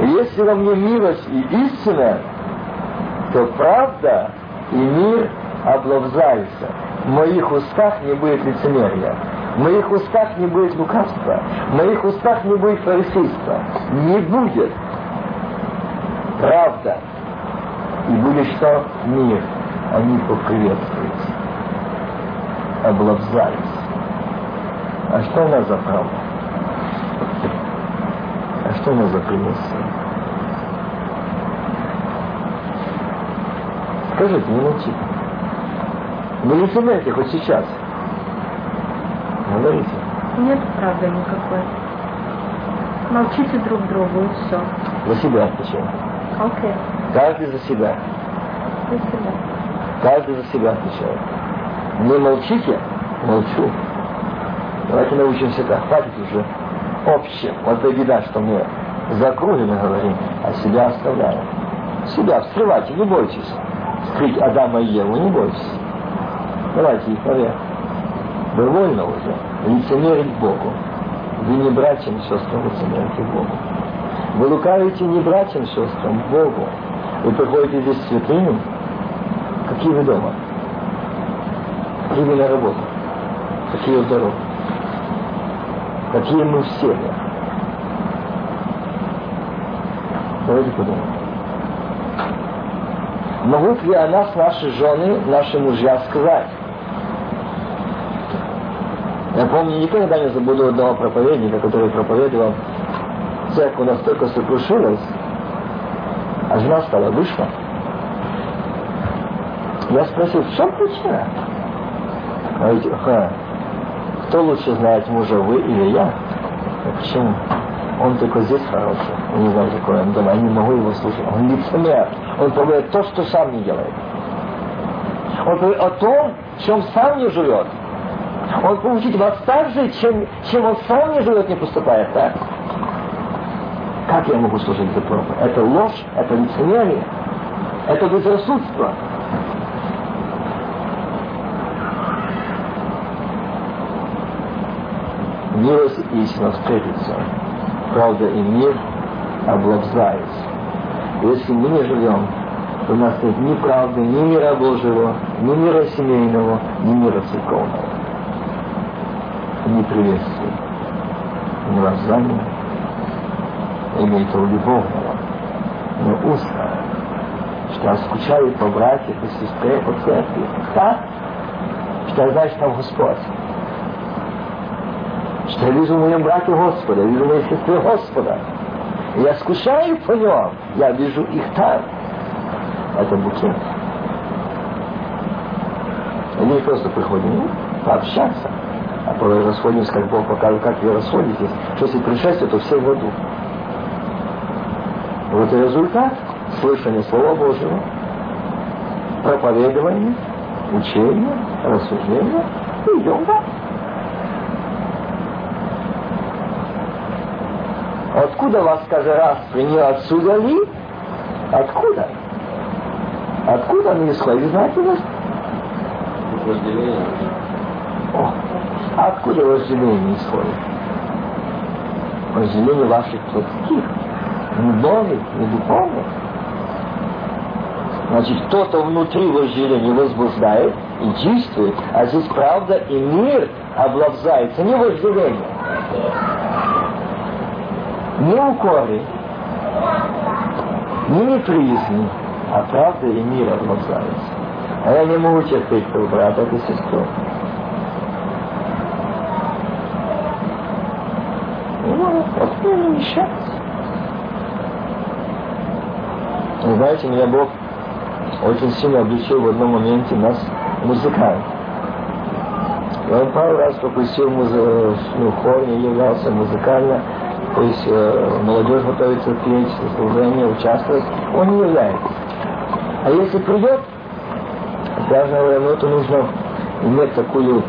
И если во мне милость и истина, то правда и мир облобзаются. В моих устах не будет лицемерия. В моих устах не будет лукавства. В моих устах не будет фарисейства. Не будет. Правда. И будет что? Мир. Они поприветствуются. Облабзались. А что нас за правда? А что нас за приветствие? Скажите, не молчите. Вы лицемерите хоть сейчас. Говорите. Нет правды никакой. Молчите друг другу и все. За себя отвечаю. Окей. Каждый за себя. За себя. Каждый за себя отвечает. Не молчите, молчу. Давайте научимся так. Хватит уже общее. Вот эта беда, что мы закругленно говорим, а себя оставляем. Себя вскрывайте, не бойтесь. Скрыть Адама и Еву, не бойтесь. Давайте их наверх. Довольно уже лицемерить Богу. Вы не братьям и сестрам лицемерите Богу. Вы лукавите не братьям и сестрам, Богу. Вы приходите здесь в святыню, какие вы дома? Какие вы на работу? Какие в дорогу? Какие мы в семьях? Давайте подумаем. Могут ли о нас наши жены, наши мужья сказать? Я помню, никогда не забуду одного проповедника, который проповедовал. Церковь настолько сокрушилась, а жена стала вышла. Я спросил, в чем причина? Говорите, ха, кто лучше знает мужа, вы или я? Почему? Он только здесь хороший. Я не знаю, какой он дома. Я не могу его слушать. Он лицемер. Он говорит то, что сам не делает. Он говорит о том, чем сам не живет. Он получит вас так же, чем, чем он сам не живет, не поступает так. Как я могу служить за проповедь? Это ложь, это лицемерие, это безрассудство. Милость и истина встретится. Правда и мир облабзаются. Если мы не живем, то у нас нет ни правды, ни мира Божьего, ни мира семейного, ни мира церковного не приветствует мироздание, имеется в любовного, но устно, что я скучаю по братьях и сестре, по церкви. Так? Что я знаю, там Господь. Я вижу в моем брате Господа, я вижу в моей сестре Господа. Я скучаю по нем, я вижу их там. Это букет. Они просто приходят ну, пообщаться. А то расходимся, как Бог покажет, как вы расходитесь. Что если пришествие, то все в аду. Вот и результат слышания Слова Божьего, проповедования, учения, рассуждения, и идем дальше. Откуда вас каждый раз не отсюда ли? Откуда? Откуда они исходят? Знаете, вас? О, откуда вожделение исходит? Вожделение ваших плотских, не новых, не духовных. Значит, кто-то внутри вожделения возбуждает и действует, а здесь правда и мир облабзается, не вожделение. Не укоры, не неприязни, а правда и мир облабзается. А я не могу терпеть твоего брата и сестру. Ну, вот не мешать. Знаете, меня Бог очень сильно обличил в одном моменте нас музыкант. И он пару раз пропустил музы... ну, хор, не являлся музыкально, то есть э, молодежь готовится петь, служение, участвовать, он не является. А если придет, говоря, ну это нужно иметь такую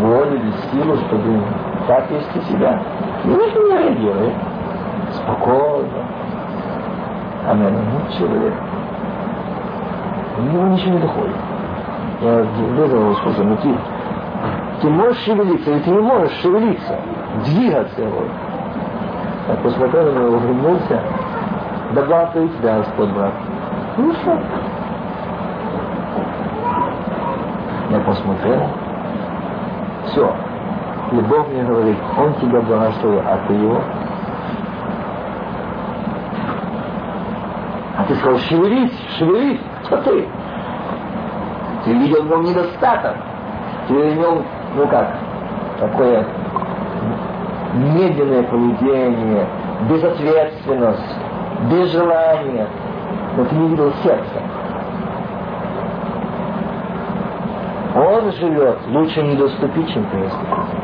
волю или силу, чтобы так вести себя. И вот он не реагирует. Спокойно. А наверное, ну, человек. У него ничего не доходит. Я вызвал Господа, ну ты, ты можешь шевелиться, или ты не можешь шевелиться, двигаться его. Я посмотрел на него, улыбнулся, да благослови тебя, Господь, брат. Ну что? Я посмотрел, все. И Бог мне говорит, Он тебя благословил, а ты его. А ты сказал, шевелись, шевелись, что ты? Ты видел в нем недостаток. Ты в нем, ну как, такое медленное поведение, безответственность, без желания. Но ты не видел сердца. Он живет, лучше не доступить, чем переступить.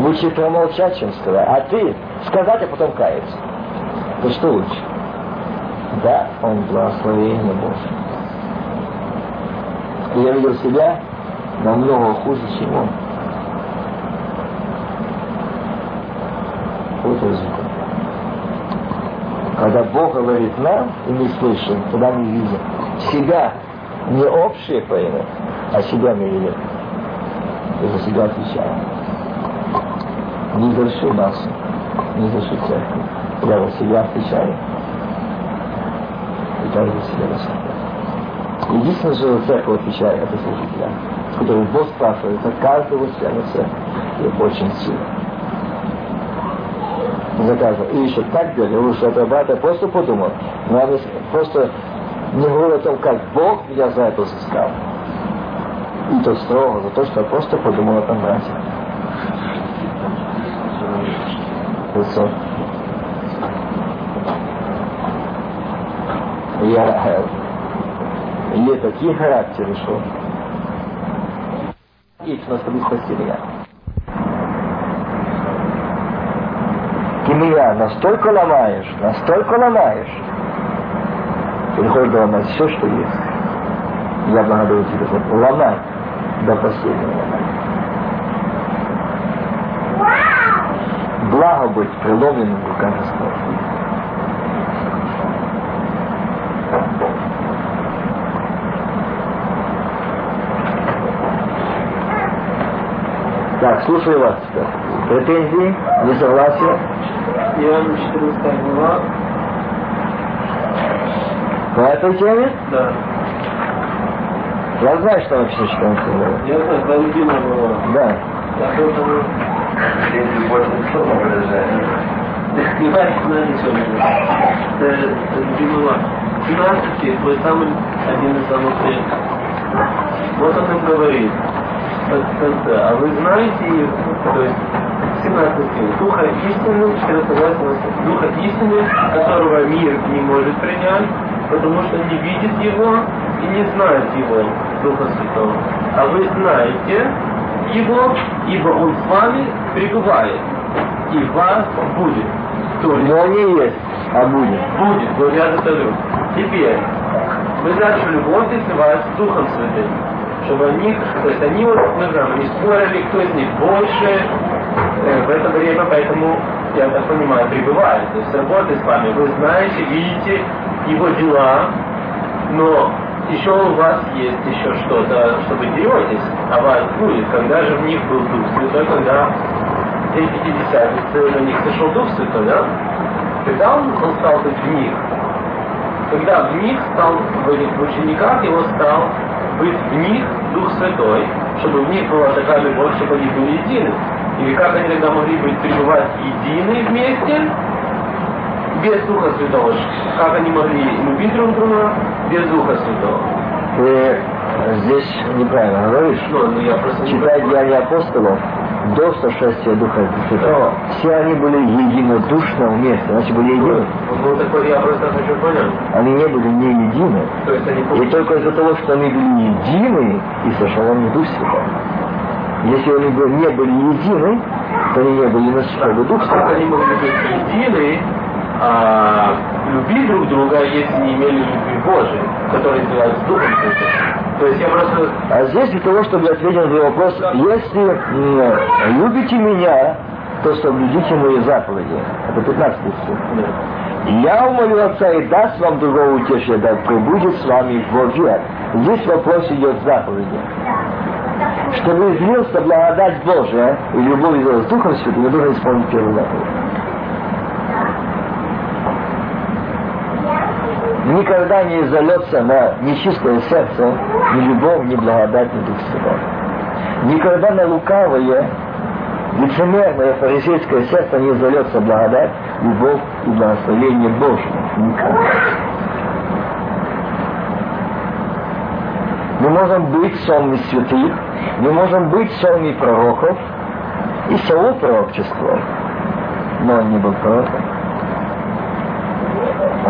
Лучше промолчать, чем сказать. А ты сказать, а потом каяться. То что лучше? Да, он благословение Божье. Я видел себя намного хуже, чем он. Вот результат. Когда Бог говорит нам, и мы слышим, тогда мы видим себя не общее поймет, а себя мы видим. И за себя отвечаем. Не за всю массу, не за всю церковь. Я за себя отвечаю. И также за себя на Единственное, что церковь отвечает, это служителя, который Бог спрашивает за каждого члена. И очень сильно. За каждого. И еще так делали, что это брат, я просто подумал. Надо просто не говорю о том, как Бог меня за это взыскал. И то строго, за то, что я просто подумал о том брате. Лицо. Я, є такі характери, що їх на собі спасіння. Ты меня настолько ломаешь, настолько ломаешь, приходит ломать все, что есть. Я благодарю тебя за ломать до последнего ломать. Благо быть преломленным руками Господа. слушаю вас. Претензии, несогласия? Иоанн 14 глава. По этой теме? Да. Я знаю, что вообще 14 глава. Я знаю, да, любимая глава. Да. Я поэтому... Здесь любовь не слово выражает. Понимаешь, знаете, что это? Это любимая глава. 17 твой самый, один из самых. Вот он им говорит. А вы знаете, то есть 17 Духа истины, 14 Духа истины, которого мир не может принять, потому что не видит его и не знает его, Духа Святого. А вы знаете его, ибо он с вами пребывает и вас будет. То есть, Но не есть, а будет. будет, затолю. Теперь, вы что любовь изливается Духом Святым. Чтобы они, то есть они вот, мы знаем, они спорили, кто из них больше э, в это время, поэтому, я так понимаю, пребывает. То есть работает с вами. Вы знаете, видите его дела, но еще у вас есть еще что-то, что вы деретесь, а вас будет. Когда же в них был Дух Святой, когда день Пятидесятницы на них сошел Дух Святой, да? Когда он, он стал быть в них? Когда в них стал, в этих учениках его стал быть в них Дух Святой, чтобы в них была такая любовь, чтобы они были едины. Или как они тогда могли быть пребывать едины вместе, без Духа Святого? Как они могли любить друг друга без Духа Святого? Ты здесь неправильно говоришь. Ну, ну я просто не Читай Деяния апостолов, до сошествия Духа Святого, все они были единодушно вместе, значит были едины. Ну, такой я просто хочу понять. Они не были не едины. То есть они И только из-за того, что они были едины, и сошел он Дух Святой. Если они бы не были едины, то они не были на свободу Дух Как Святой. они могли быть едины, а, любить друг друга, если не имели любви Божией, которая называется Духом Святым. То есть я просто... А здесь для того, чтобы ответить на твой вопрос, если любите меня, то соблюдите мои заповеди. Это 15 стих. Я умолю Отца и даст вам другого утешения, да пребудет с вами во век. Здесь вопрос идет заповеди. Чтобы излился благодать Божия и любовь с Духом Святым, я должен исполнить первую заповедь. Никогда не изольется на нечистое сердце ни любовь, ни благодать, ни Дух Святой. Никогда на лукавое, лицемерное фарисейское сердце не зальется благодать, любовь и благословение Божье. Никогда. Мы можем быть сонми святых, мы можем быть сонми пророков, и Саул пророчествовал, но он не был пророком.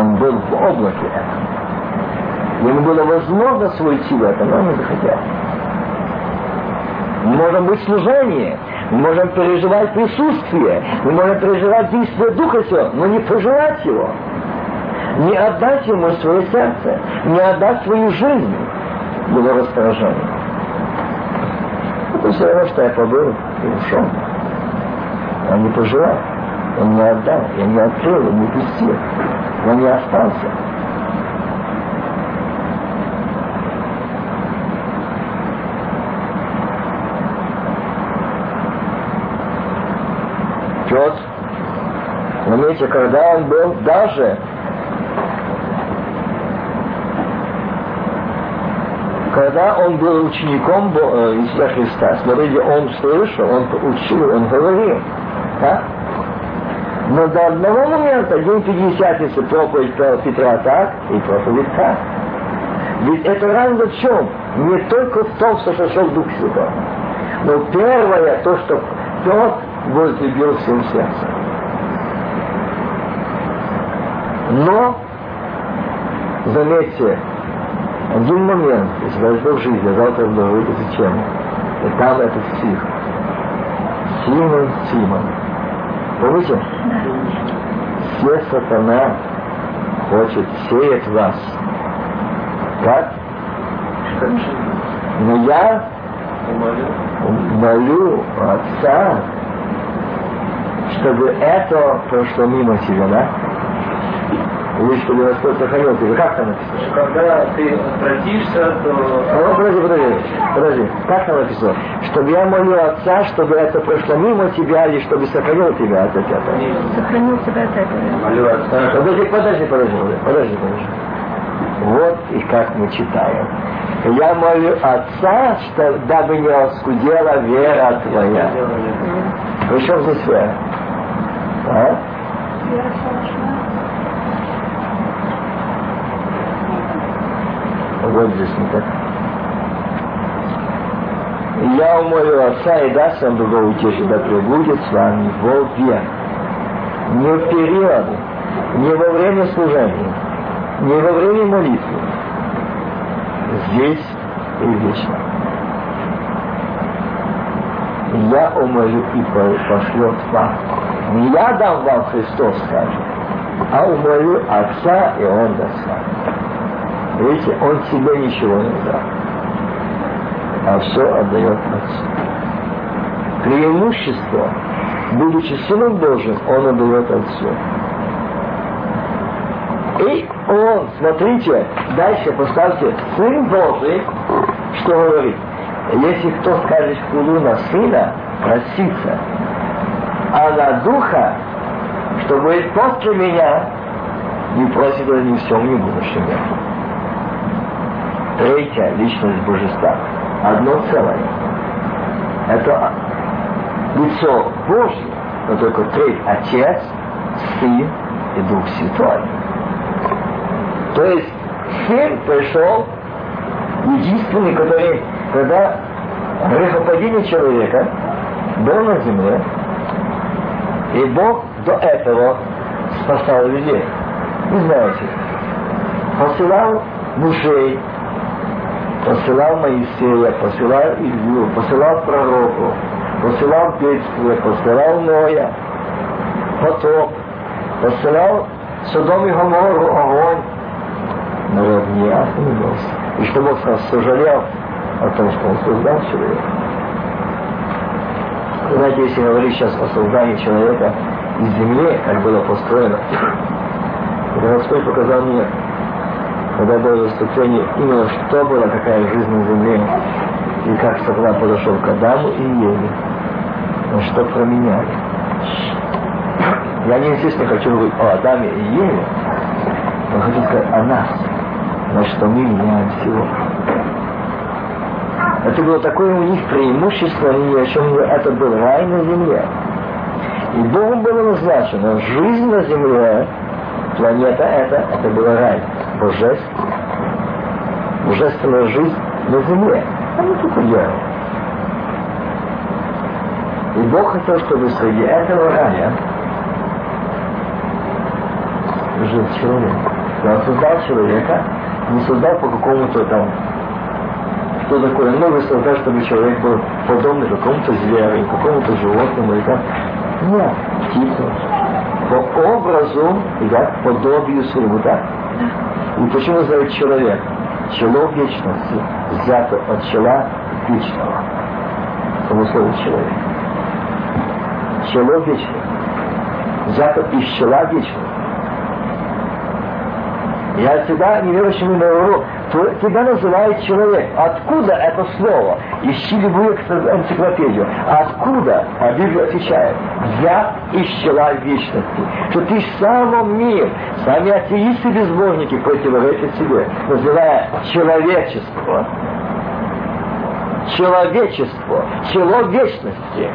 Он был в облаке. Ему было возможно войти в это, но он не захотел. Мы можем быть служение, мы можем переживать присутствие, мы можем переживать действие Духа Святого, но не пожелать его. Не отдать ему свое сердце, не отдать свою жизнь было раздражение. Это все равно, что я побыл и ушел. Он не пожелал, он не отдал, я не открыл, он не пустил, он не остался. Петр, заметьте, когда он был даже когда он был учеником э, Иисуса Христа, смотрите, он слышал, он учил, он говорил. Да? Но до одного момента день Пятидесятницы проповедь про Петра так и проповедь так. Ведь это разница в чем? Не только в том, что сошел Дух Святой. Но первое, то, что Петр возлюбил всем сердцем. Но, заметьте, один момент, жду в жизни, а завтра буду выйти тему. И там этот стих. Симон, Симон. Помните? Все сатана хочет сеять вас. Как? Но я молю Отца, чтобы это прошло мимо тебя, да? Или чтобы Господь сохранил тебя. Как там написано? Когда ты обратишься, то... Ну, подожди, подожди, подожди. Как там написано? Чтобы я молил Отца, чтобы это прошло мимо тебя, или чтобы сохранил тебя от этого. Сохранил тебя от этого. Молю Отца, Подожди, подожди, подожди, подожди, подожди. Вот и как мы читаем. Я молю Отца, что дабы не оскудела вера твоя. Причем здесь вера? А? Вот здесь не так. Я умолю Отца и даст вам другого утешить, да пребудет с вами во век. Не в период, не во время служения, не во время молитвы. Здесь и вечно. Я умолю и пошлет вам. Не я дам вам, Христос скажет, а умолю Отца, и Он даст вам. Видите, он себе ничего не дал, а все отдает Отцу. Преимущество, будучи Сыном Божьим, он отдает Отцу. И он, смотрите, дальше поставьте, Сын Божий, что говорит? Если кто скажет хулу на Сына, простится, а на Духа, что будет после меня, не просит он ни в чем, ни будущем веке третья личность божества. Одно целое. Это лицо Божье, но только треть Отец, Сын и Дух Святой. То есть Сын пришел единственный, который, когда грехопадение человека был на земле, и Бог до этого спасал людей. Вы знаете, посылал мужей, посылал Моисея, посылал Илью, посылал пророку, посылал бедствие, посылал Ноя, потоп, посылал Содом и Гомору огонь. Народ не остановился. И что Бог нас сожалел о том, что Он создал человека. Знаете, если говорить сейчас о создании человека из земли, как было построено, Господь показал мне когда было выступление, именно что была такая жизнь на земле, и как сатана подошел к Адаму и Еве, на что променяли. Я не естественно хочу говорить о Адаме и Еве, но хочу сказать о нас, на что мы меняем всего. Это было такое у них преимущество, они ни о чем это был рай на земле. И Богом было назначено жизнь на земле, планета это, это был рай, божественный. Божественная жизнь на земле. А мы тут делаем. И Бог хотел, чтобы среди этого рая жил человек. И он создал человека, не создал по какому-то там что такое новый создать, чтобы человек был подобный какому-то зверю, какому-то животному или как. Нет, птицу. По образу как подобию своему, да? И почему называют человек? Чело вечности взято от чела вечного. Само слово человек. Чело вечности взято из чела вечного. Я всегда неверующему говорю, то тебя называют человек. Откуда это слово? Ищи любую энциклопедию. Откуда? А Библия отвечает. Я из чела вечности. Что ты в самом мир. Сами атеисты и безбожники противоречат себе, называя человечество. Человечество. Чело вечности.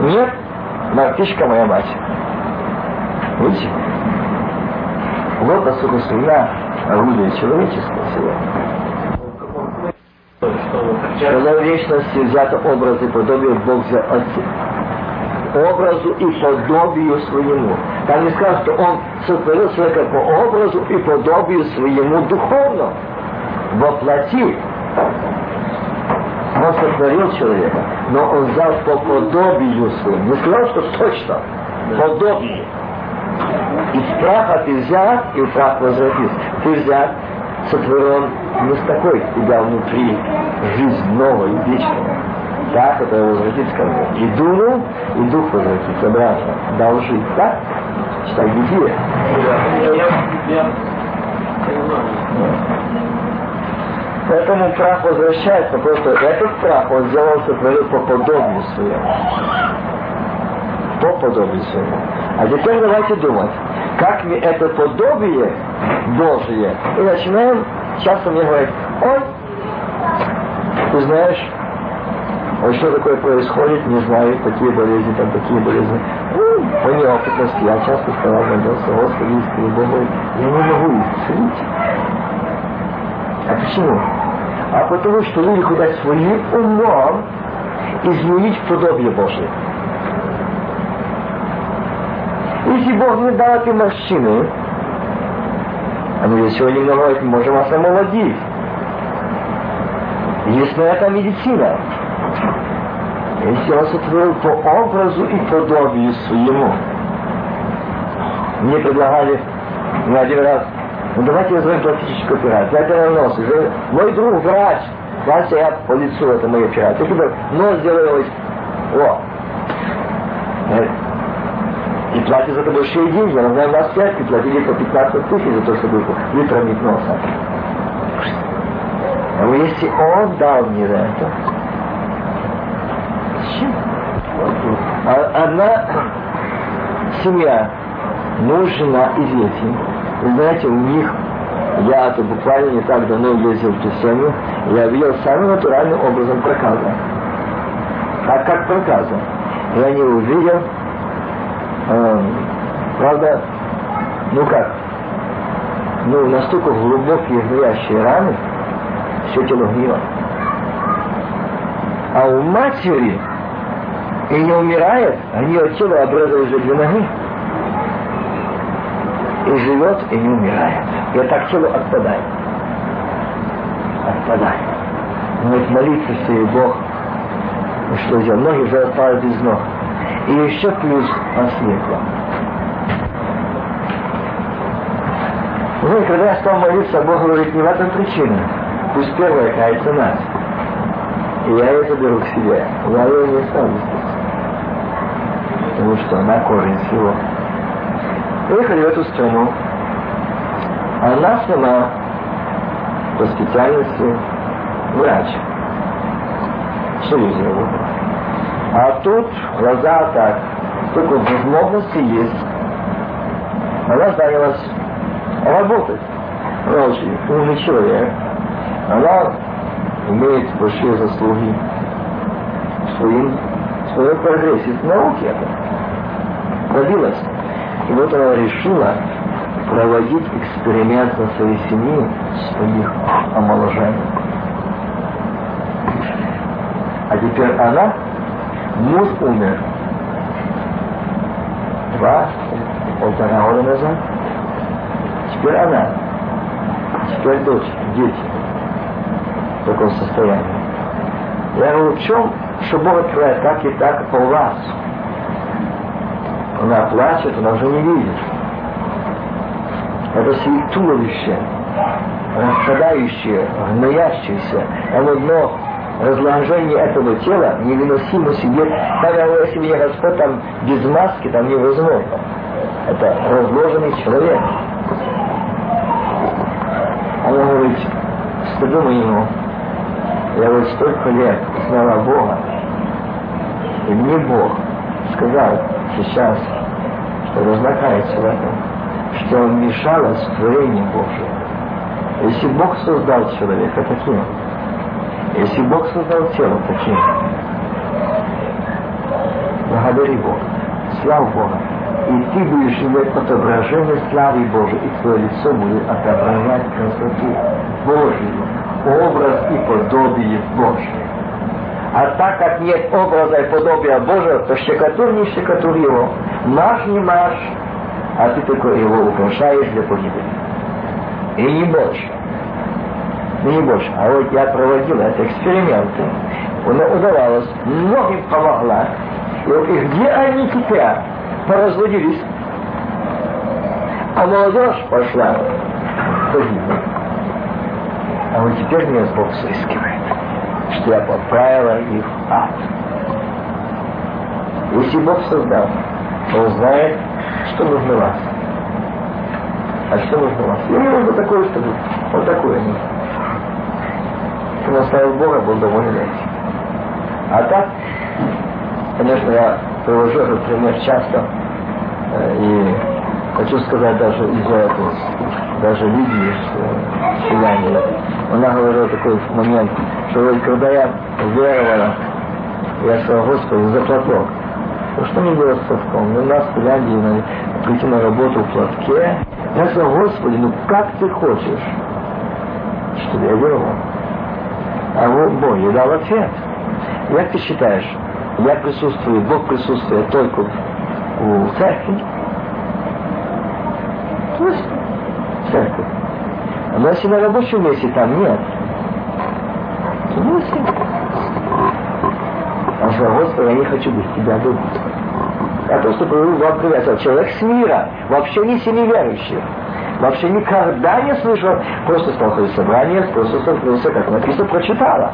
Нет, мартышка моя мать. Видите? Вот особо судья орудие человечества сегодня. Когда в вечности взято образ и подобие Бог от образу и подобию своему. Там не сказано, что он сотворил человека по образу и подобию своему духовно. Воплотил. Он сотворил человека, но он взял по подобию своему. Не сказал, что точно. Подобие. Из праха ты взят, и в прах возвратился. Ты взят, сотворен не с такой тебя внутри жизнь новая и вечная. Да, которая возвратится ко мне. И дунул, и дух возвратится обратно. Должи. Так? Читай Библия. Поэтому прах возвращается, просто этот прах он сделал, сотворил по подобию своему. По подобию своему. А теперь давайте думать, как мне это подобие Божие. И начинаем часто мне говорить, ой, ты знаешь, ой, что такое происходит, не знаю, такие болезни, там такие болезни. Ну, по неопытности я часто сказал, молился, Господи, Искренне Богу, я не могу исцелить. А почему? А потому что люди хотят своим умом изменить подобие Божие. Если Бог не дал эти морщины, они же сегодня говорят, можем вас омолодить. Есть на это медицина. Если он сотворил по образу и подобию своему. Мне предлагали на один раз, ну давайте сделаем пластическую операцию. Это на нос. Мой друг врач, Вася, я по лицу, это моя операция. Я нос сделаю, о, платят за это большие деньги. Я знаю, у нас пятки платили по 15 тысяч за то, чтобы вытравить носа. Но а если он дал мне это, а одна семья, муж, жена и дети, вы знаете, у них, я это буквально не так давно ездил в ту семью, я видел самым натуральным образом проказа. А как проказа? Я не увидел, правда, ну как, ну настолько глубокие горящие раны, все тело гнило. А у матери и не умирает, а нее тело обрезали уже две ноги. И живет, и не умирает. И так тело отпадает. Отпадает. Но ведь молиться все, Бог, ну что делать, ноги уже отпадают из ног и еще плюс ослепла. Ну и когда я стал молиться, Бог говорит, не в этом причина. Пусть первая кается нас. И я ее заберу к себе. Я ее не оставлю Потому что она корень всего. Приехали в эту страну. Она сама по специальности врач. Серьезно работает. А тут глаза так, только возможности есть. Она занялась работать. Она очень умный человек. Она имеет большие заслуги в своем, в своем прогрессе в науке это добилась. И вот она решила проводить эксперимент на своей семье своих омоложений. А теперь она, муж умер два, полтора года назад. Теперь она, теперь дочь, дети в таком состоянии. Я говорю, в чем, что Бог открывает так и так по вас? Она плачет, она уже не видит. Это туловище, распадающее, гноящееся, оно дно разложение этого тела невыносимо себе. Когда если бы Господь там без маски, там невозможно. Это разложенный человек. Он говорит, стыду моему, я вот столько лет знала Бога, и мне Бог сказал сейчас, что должна в этом, что он мешалось в творении Божие. Если Бог создал человека таким, если Бог создал тело таким, благодари Бога, слава Бога, и ты будешь иметь отображение славы Божией, и твое лицо будет отображать красоту Божию, образ и подобие Божие. А так как нет образа и подобия Божьего, то щекотур не щекотур его, маш не маш, а ты только его украшаешь для погибели. И не больше не больше. А вот я проводил эти эксперименты. Удавалось, многим помогла. И вот и где они теперь? Поразводились. А молодежь пошла. А вот теперь меня Бог соискивает, что я поправила их ад. Если Бог создал, Он знает, что нужно вас. А что нужно вас? Ему нужно такое, чтобы вот такое нужно он оставил Бога, был доволен этим. А так, конечно, я привожу этот пример часто, э, и хочу сказать даже из-за этого, даже Лидии из Финляндии, она говорила такой момент, что когда я веровала, я сказала, Господи, за платок. Ну что мне делать с платком? Ну, у нас в Финляндии надо прийти на работу в платке. Я сказал, Господи, ну как ты хочешь, чтобы я веровал? А вот Бог дал ответ. Как ты считаешь, я присутствую, Бог присутствует только у церкви? То есть церковь. Но если на рабочем месте там нет, то если... Он сказал, Господи, я не хочу быть тебя думать. Я просто говорю вам приветствовать. Человек с мира, вообще не семи верующих. Вообще никогда не слышал. Просто ходить в собрание, просто столкнулся, как написано, прочитала.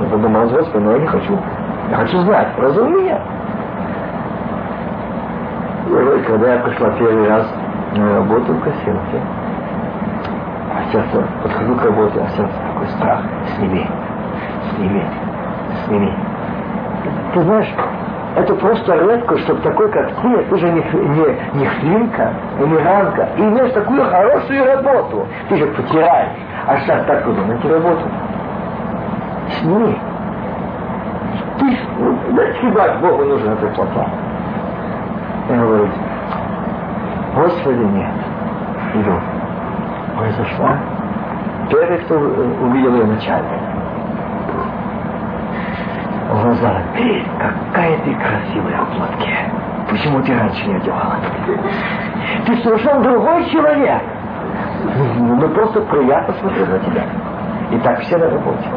Я подумал, Господи, но я не хочу. Я хочу знать, разум меня. И когда я пришла первый раз на работу в кассирке, а сердце, подхожу к работе, а сердце такой страх, сними, сними, сними. Ты знаешь, это просто редко, чтобы такой, как ты, ты же не, не, не хлинка, не ранка, и имеешь такую хорошую работу. Ты же потираешь. А сейчас так найти работу. Сними. Ты, ну, да Богу нужен эта плата. И говорит, Господи, нет. Иду. Ой, зашла. Первый, кто увидел ее начальник глаза. Какая ты красивая в платке. Почему ты раньше не одевала? Ты совершенно другой человек. Ну, просто приятно смотреть на тебя. И так все на работе.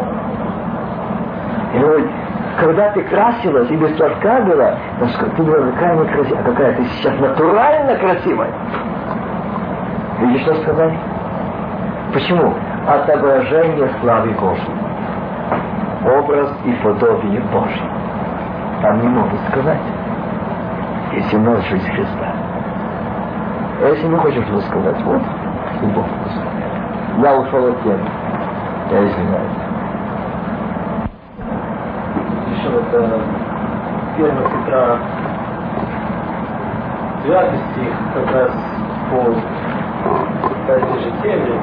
И вот, когда ты красилась и без платка была, ты была такая некрасивая. А какая ты сейчас натурально красивая. Видишь, что сказать? Почему? Отображение славы Божьей образ и подобие Божье. Там не могут сказать, если у нас жизнь Христа. А если не хочешь что сказать, вот, и Бог Я ушел от темы. Я извиняюсь. Еще вот э, 1 Петра 9 стих как раз по этой же теме.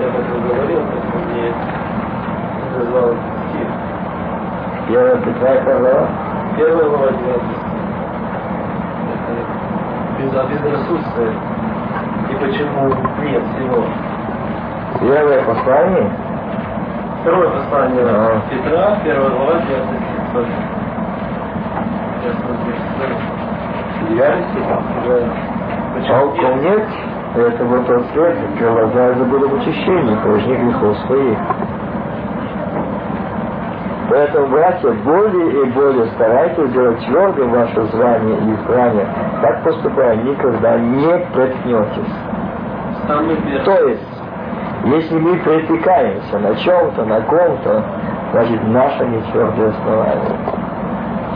Я об этом говорил, поэтому мне назвал стих. Первая Петра, какая глава? Первая глава 12 Это без, безрассудствия. И почему нет всего. Первое послание? Второе послание Ага. Петра, первая глава 12 стих. Я Я? А у нет? это вот тот свет, что глаза забыли в очищении, прежних грехов своих. Поэтому, братья, более и более старайтесь делать твердым ваше звание и избрание. Так поступая, никогда не проткнетесь. То есть, если мы притыкаемся на чем-то, на ком-то, значит, наше не твердое основание.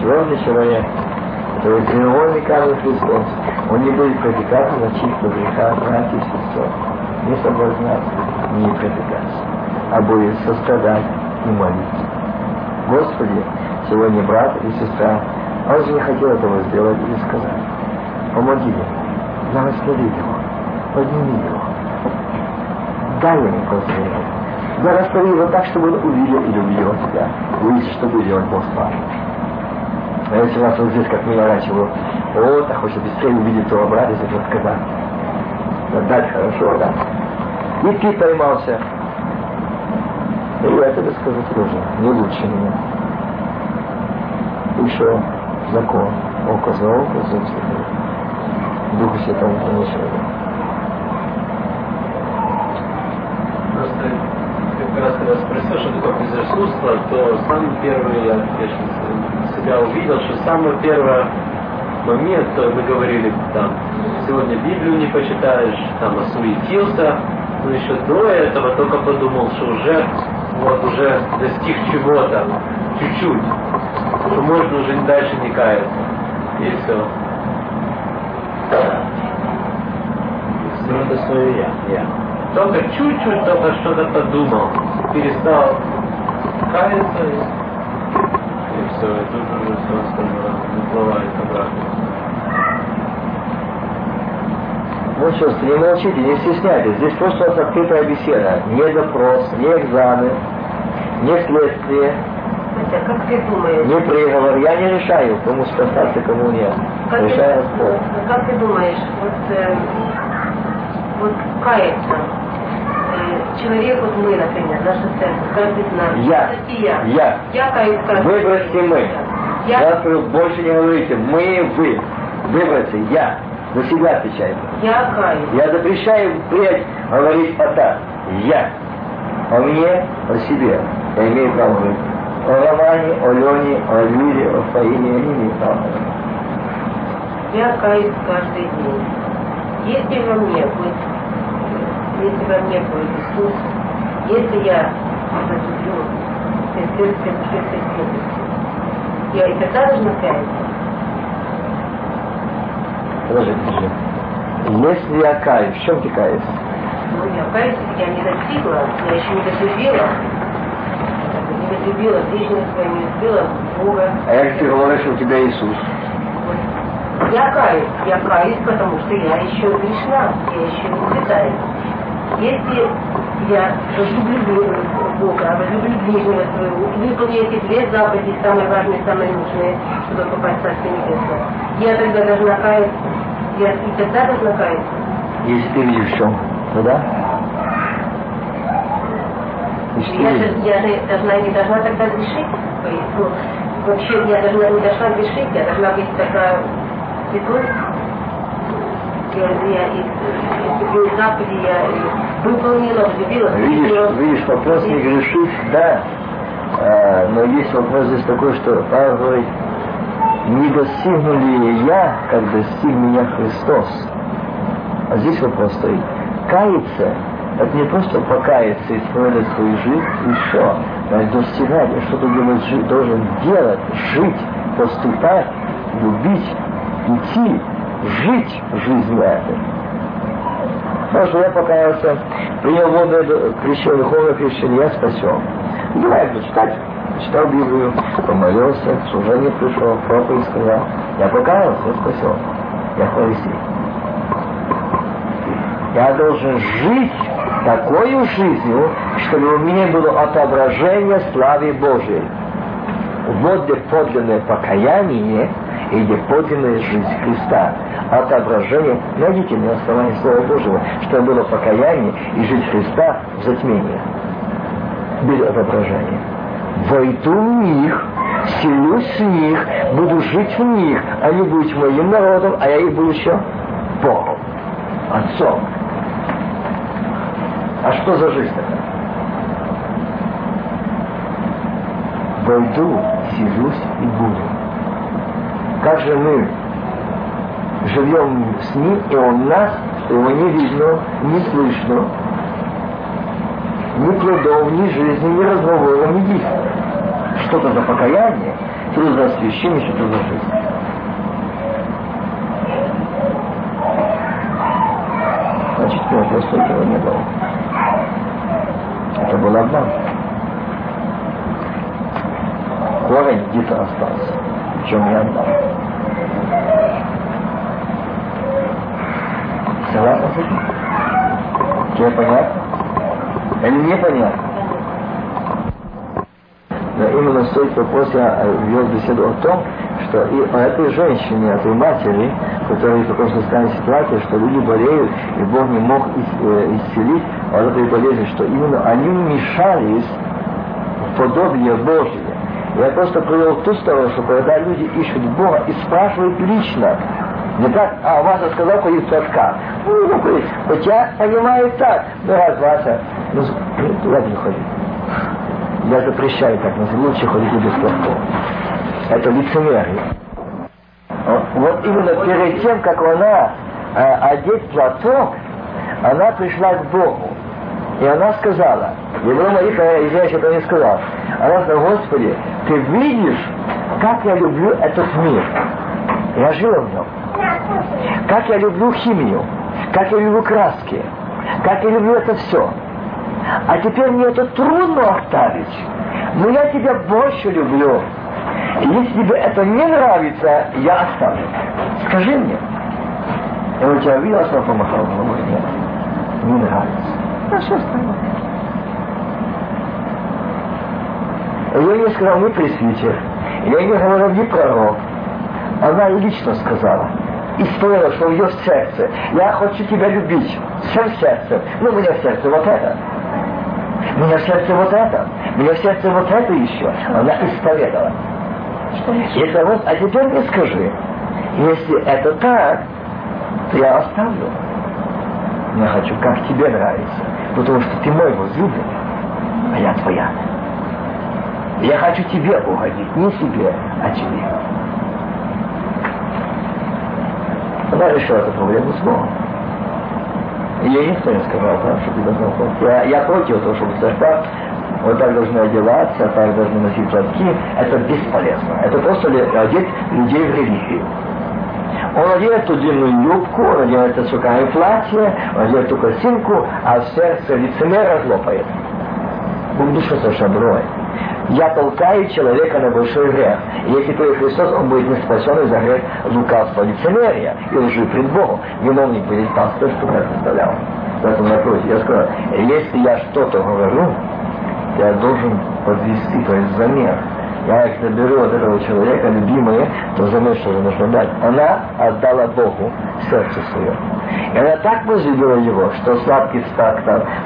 Твердый человек, это вот треугольный камень Христос, он не будет притыкаться на чьих-то греха, братья и сестер. Не соблазняться, не притыкаться, а будет сострадать и молиться. Господи, сегодня брат и сестра, а он же не хотел этого сделать или сказать. Помоги ему, благослови его, подними его, дай ему прозрение. Благослови его так, чтобы он увидел и любил тебя. Увидишь, что будет делать Бог с вами. А если у вас вот здесь, как меня раньше было, вот, а хочет быстрее увидеть того брата, если сказать. Дать хорошо, да. И ты поймался. И тебе скажу тоже, не лучше меня. Что? Закон. Око за око, зуб за зуб. Духу Святому ничего. Просто как раз когда спросил, что такое безрассудство, то самый первый, я, конечно, себя увидел, что самый первый момент, мы говорили, там, сегодня Библию не почитаешь, там, осуетился, но еще до этого только подумал, что уже, вот, уже достиг чего-то, чуть-чуть, что можно уже дальше не каяться. И все. Это свое я. Я. Только чуть-чуть только что-то подумал, перестал каяться и, и все, и тут уже все остальное выплывает обратно. Ну что, ж, не молчите, не стесняйтесь. Здесь просто у нас открытая беседа. Не допрос, не экзамен, не следствие, Хотя, как ты думаешь, не приговор. Я не решаю, кому спасаться, кому нет. как ты, Решает Бог. как ты думаешь, вот, э, вот каяться, э, человек, вот мы, например, наша церковь, каждый из нас, Я. я. Я. Я каюсь каждый Выбросьте мы. Я, Завтра больше не говорите мы, вы. Выбросьте я. За себя отвечайте. я каюсь. Я запрещаю впредь говорить о так. Я. О мне, о себе. Я имею право говорить. О Романе, о Лене, о Юре, о Фаине я не имею права. Я каюсь каждый день. Если во мне будет, если во мне будет Иисус, если я сестринской души сестринности, я и тогда должна каяться. Подожди, подожди. Если я каюсь, в чем ты каешься? Ну, я каюсь, я не достигла, я еще не долюбила. Не долюбила ближнего своего, не любила Бога. А як ты говоришь, что у тебя Иисус? Я каюсь, я каюсь, потому что я еще грешна, я еще не святая. Если я возлюблю Бога, возлюблю ближнего своего, выполню эти две заповеди, самые важные, самые нужные, чтобы попасть в Царствие Небесное, я тогда должна каяться, я и тогда каяться. Если ты видишь в чем? Ну да? Я же, я же должна, не должна тогда грешить. То ну, вообще я должна не должна грешить, я должна быть такая святой. Я, я и, заповеди я выполнила, влюбила. Видишь, видишь, вопрос не грешить, да. А, но есть вопрос здесь такой, что Павел говорит, не достигну ли я, как достиг меня Христос? А здесь вопрос стоит. Каяться, это не просто покаяться и исправлять свою жизнь, все. Но достигать, и что-то делать, должен делать, жить, поступать, любить, идти, жить жизнью этой. Потому что я покаялся, принял воду крещения, духовное крещение, я спасен. Бывает читать, читал Библию, помолился, к служению пришел, проповедь сказал. Я покаялся, я спасен. Я христианин. Я должен жить такой жизнью, чтобы у меня было отображение славы Божией. Вот где подлинное покаяние и где подлинная жизнь Христа. Отображение, найдите на основании Слова Божьего, что было покаяние и жизнь Христа в затмении. Без отображения. Войду в них, селюсь в них, буду жить в них, они будут моим народом, а я их буду еще Богом, Отцом. А что за жизнь такая? Войду, сижусь и буду. Как же мы живем с ним, и он нас, его не видно, не слышно, ни плодов, ни жизни, ни разговора, ни действия. Что-то за покаяние, что за освящение, что-то за жизнь. Значит, первого столько не было. Это был обман. Корень где-то остался. Причем не отдал. Согласны с этим? Тебе понятно? Или непонятно? Но именно с той вопрос я вел беседу о том, что и о этой женщине, этой матери, которая в такой состоянии ситуации, что люди болеют, и Бог не мог э, исцелить от этой болезни, что именно они вмешались в подобие Божье. Я просто привел ту сторону, что когда люди ищут Бога и спрашивают лично, не так, а Вася сказал, ходить платка. Ну, ну, ходить. Хотя понимаю так. Ну, раз Вася, ну, туда не ходи. Я запрещаю так, но лучше ходить без платков. Это лицемерие. Вот именно перед тем, как она э, одеть платок, она пришла к Богу. И она сказала, Евро Марика, я еще это не сказал, она сказала, Господи, ты видишь, как я люблю этот мир. Я жила в нем. Как я люблю химию, как я люблю краски, как я люблю это все. А теперь мне это трудно оставить. Но я тебя больше люблю. Если тебе это не нравится, я оставлю. Скажи мне. Я у тебя видел, что помахал? Ну, нет. Не нравится. А что оставлю? Я не сказал ни пресвитер, я не говорил ни пророк. Она лично сказала и стоило, что в ее сердце. Я хочу тебя любить всем сердцем. Ну, у меня в сердце вот это. У меня в сердце вот это. У меня в сердце вот это еще. Она исповедала. И вот, а теперь мне скажи, если это так, то я оставлю. Я хочу, как тебе нравится. Потому что ты мой возлюбленный, а я твоя. Я хочу тебе угодить, не себе, а тебе. Она решила эту проблему с Богом. Ей никто не сказал, да, что ты должна ходить. Я, я против того, чтобы церковь вот так должны одеваться, так должны носить платки. Это бесполезно. Это просто одеть людей в религию. Он одевает ту длинную юбку, он одевает это сукое платье, он одевает ту косинку, а сердце лицемера злопает. Бог душа совершенно другой я толкаю человека на большой грех. Если то Христос, он будет не спасен из-за грех лукавства, лицемерия и лжи пред Богом. Виновник будет пастор, что я представлял. Поэтому напротив, я сказал, если я что-то говорю, я должен подвести, то есть замер. Я если беру от этого человека любимое, то замер, что же нужно дать. Она отдала Богу сердце свое. И она так возлюбила его, что сладкий стал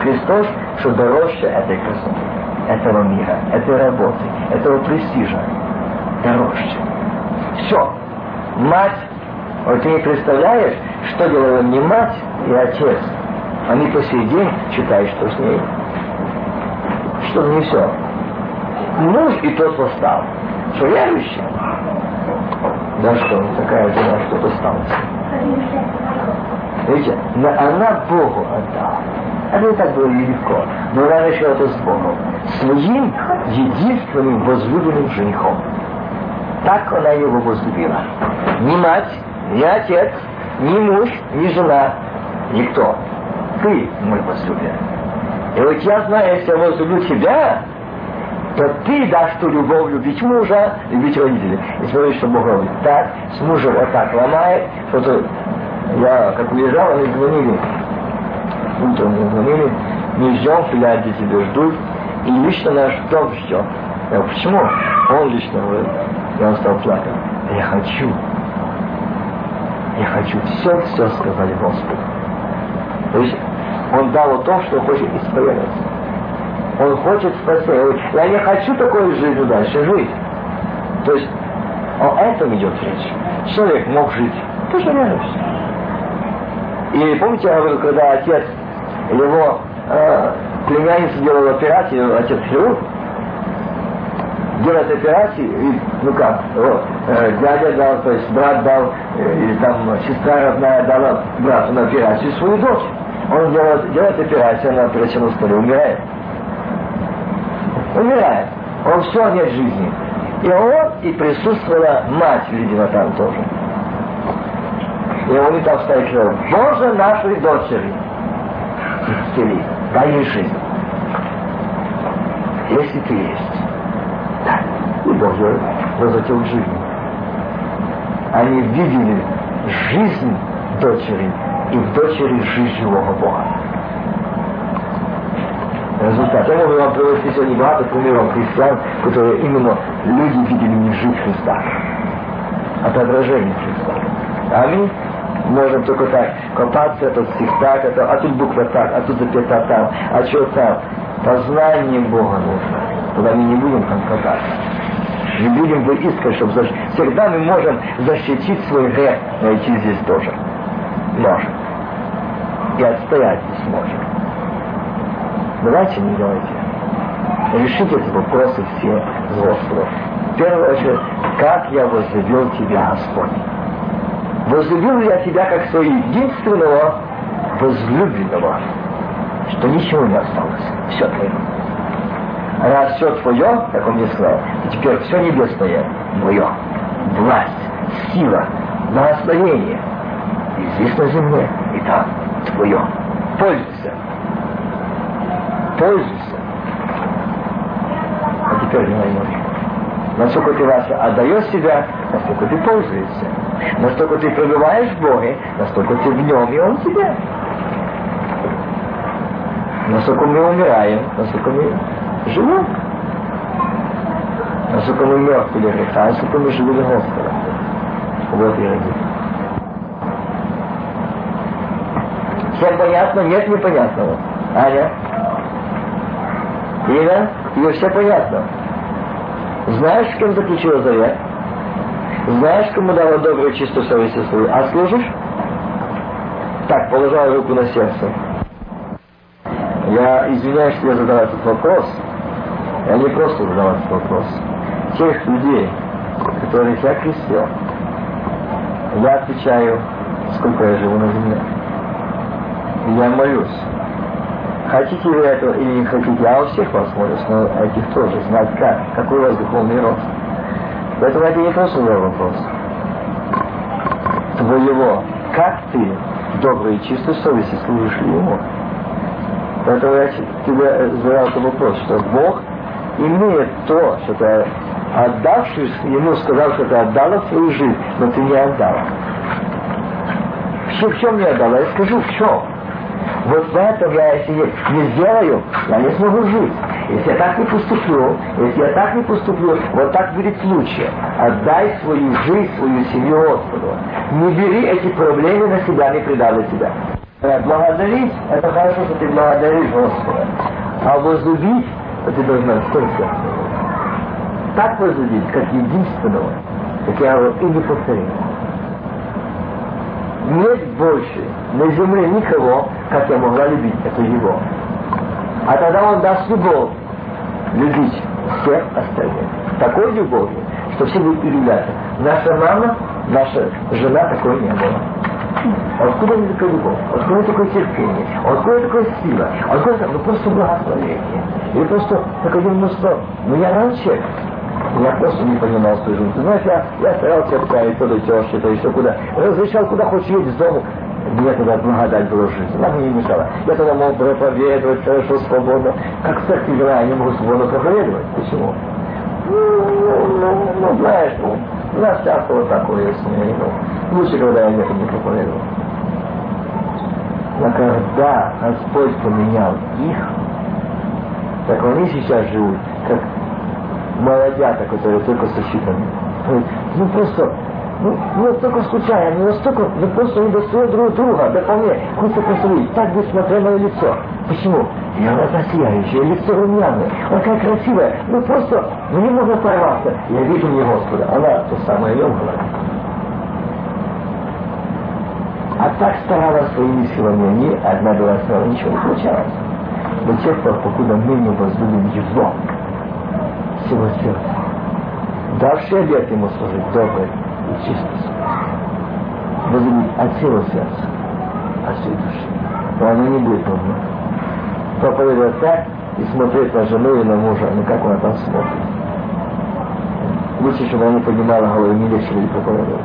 Христос, что дороже этой красоты этого мира, этой работы, этого престижа дороже. Все. Мать, вот ты не представляешь, что делала не мать и отец. Они по сей день считают, что с ней. Что не все. Муж и тот восстал. Что верующий? Да что, такая жена, что-то осталось. Видите, она Богу отдала. Это и так было нелегко. Но она решила это Богом. Своим единственным возлюбленным женихом. Так она его возлюбила. Ни мать, ни отец, ни муж, ни жена, никто. Ты мой возлюбленный. И вот я знаю, если я возлюблю тебя, то ты дашь ту любовь любить мужа, любить родителей. И смотри, что Бог говорит. Так, с мужем вот так ломает, что-то я как уезжал, они звонили, утром мне звонили, Мы ждем, филяди тебя ждут, и лично наш дом ждет. Я говорю, почему? Он лично говорит. Он стал плакать. Я хочу. Я хочу все, все сказать Господу. То есть он дал то, что хочет исповедаться. Он хочет спасения. Я не хочу такой жизнью дальше жить. То есть о этом идет речь. Человек мог жить. Тоже верующий. И помните, я говорил, когда отец его э, племянница делала операцию, отец хирург, делать операцию, и, ну как, вот, э, дядя дал, то есть брат дал, э, или там сестра родная дала брату на операцию свою дочь. Он делает, делает операцию на операционном столе, умирает. Умирает. Он все, нет жизни. И он, и присутствовала мать, видимо, там тоже. И они там стоят, Боже нашей дочери, исцели, дай ей жизнь. Если ты есть. Да. И Боже возвратил к жизни. Они видели жизнь дочери и дочери жизнь живого Бога. Результат. Я могу вам привести сегодня багато примеров христиан, которые именно люди видели не жизнь Христа, а преображение Христа. Аминь. Можем только так копаться, этот стих так, это, а тут буква так, а тут запята там, а что там. Познание Бога нужно. Тогда мы не будем там копаться. Не будем выискивать, чтобы защитить. Всегда мы можем защитить свой грех, найти здесь тоже. Можем. И отстоять не сможем. Давайте не делайте. Решите вопросы все взрослые. В первую очередь, как я возлюбил тебя, Господь. Возлюбил я тебя как своего единственного возлюбленного, что ничего не осталось. Все твое. Раз все твое, как он мне сказал, и теперь все небесное твое. Власть, сила, благословение. И здесь на земле, и там твое. Пользуйся. Пользуйся. А теперь не мой. Насколько ты Вася отдаешь себя, настолько ты пользуешься. Настолько ты пребываешь в Боге, настолько ты в нем, и он в тебе. Насколько мы умираем, насколько мы живем. Насколько мы мертвы для греха, насколько мы живы для Господа. Вот я говорю. Всем понятно? Нет непонятного. Аня? Ира? Тебе все понятно? Знаешь, с кем заключила завет? Знаешь, кому дала добрую чистую совесть свою? А служишь? Так, положа руку на сердце. Я извиняюсь, что я задал этот вопрос. Я не просто задал этот вопрос. Тех людей, которых я крестил, я отвечаю, сколько я живу на земле. Я молюсь Хотите вы этого или не хотите, я у всех вас молюсь, но этих тоже, знать как, какой у вас духовный рост. Поэтому это не просто мой вопрос. Твоего, как ты доброй и чистой совести служишь ли ему? Поэтому я тебе задал этот вопрос, что Бог имеет то, что ты отдавшись ему, сказал, что ты отдала свою жизнь, но ты не отдала. В чем не отдала? Я скажу, в чем? Вот поэтому я, если не сделаю, я не смогу жить. Если я так не поступлю, если я так не поступлю, вот так будет случай. Отдай свою жизнь, свою семью Господу. Не бери эти проблемы на себя, не предавай себя. Благодарить, это хорошо, что ты благодаришь Господа. А возлюбить, ты должен только так возлюбить, как единственного, как я говорю, и не повторить нет больше на земле никого, как я могла любить, это его. А тогда он даст любовь любить всех остальных. Такой любовью, что все будут удивляться. Наша мама, наша жена такой не было. Откуда мне такая любовь? Откуда такое терпение? Откуда такая сила? Откуда ну просто благословение? Или просто такое мужество? Ну я раньше я просто не понимал свою жизнь. Ты знаешь, я, я старался отправить то до тещи, то еще куда. Разрешал, куда хочешь едешь с дому. Мне тогда благодать жизнь. Она мне не мешала. Я тогда мог проповедовать хорошо, свободно. Как в церкви я не могу свободно проповедовать. Почему? Ну, ну, ну, знаешь, ну, у нас часто вот такое с ней. Ну, лучше, когда я ехал не проповедовал. Но когда Господь поменял их, так они сейчас живут, как молодята, которые только сосчитаны. Ну просто, ну, ну только случайно, ну настолько, вы просто не достают друг друга, да вполне, хоть посмотри, так бы смотрел мое лицо. Почему? Я глаза сияющие, лицо румяное, она какая красивая, ну просто, ну не можно порваться. Я вижу мне Господа, она то самое говорит. А так старалась своими силами, они одна была снова, ничего не получалось. До тех пор, покуда мы не возлюбим его всего сердца. Давший обед ему служить добрый и чистый. Возлюбить от всего сердца, от всей души. Но оно не будет нужно. Проповедовать так и смотреть на жену и на мужа, ну как она там смотрит. Лучше, чтобы она не поднимала голову, не легче будет проповедовать.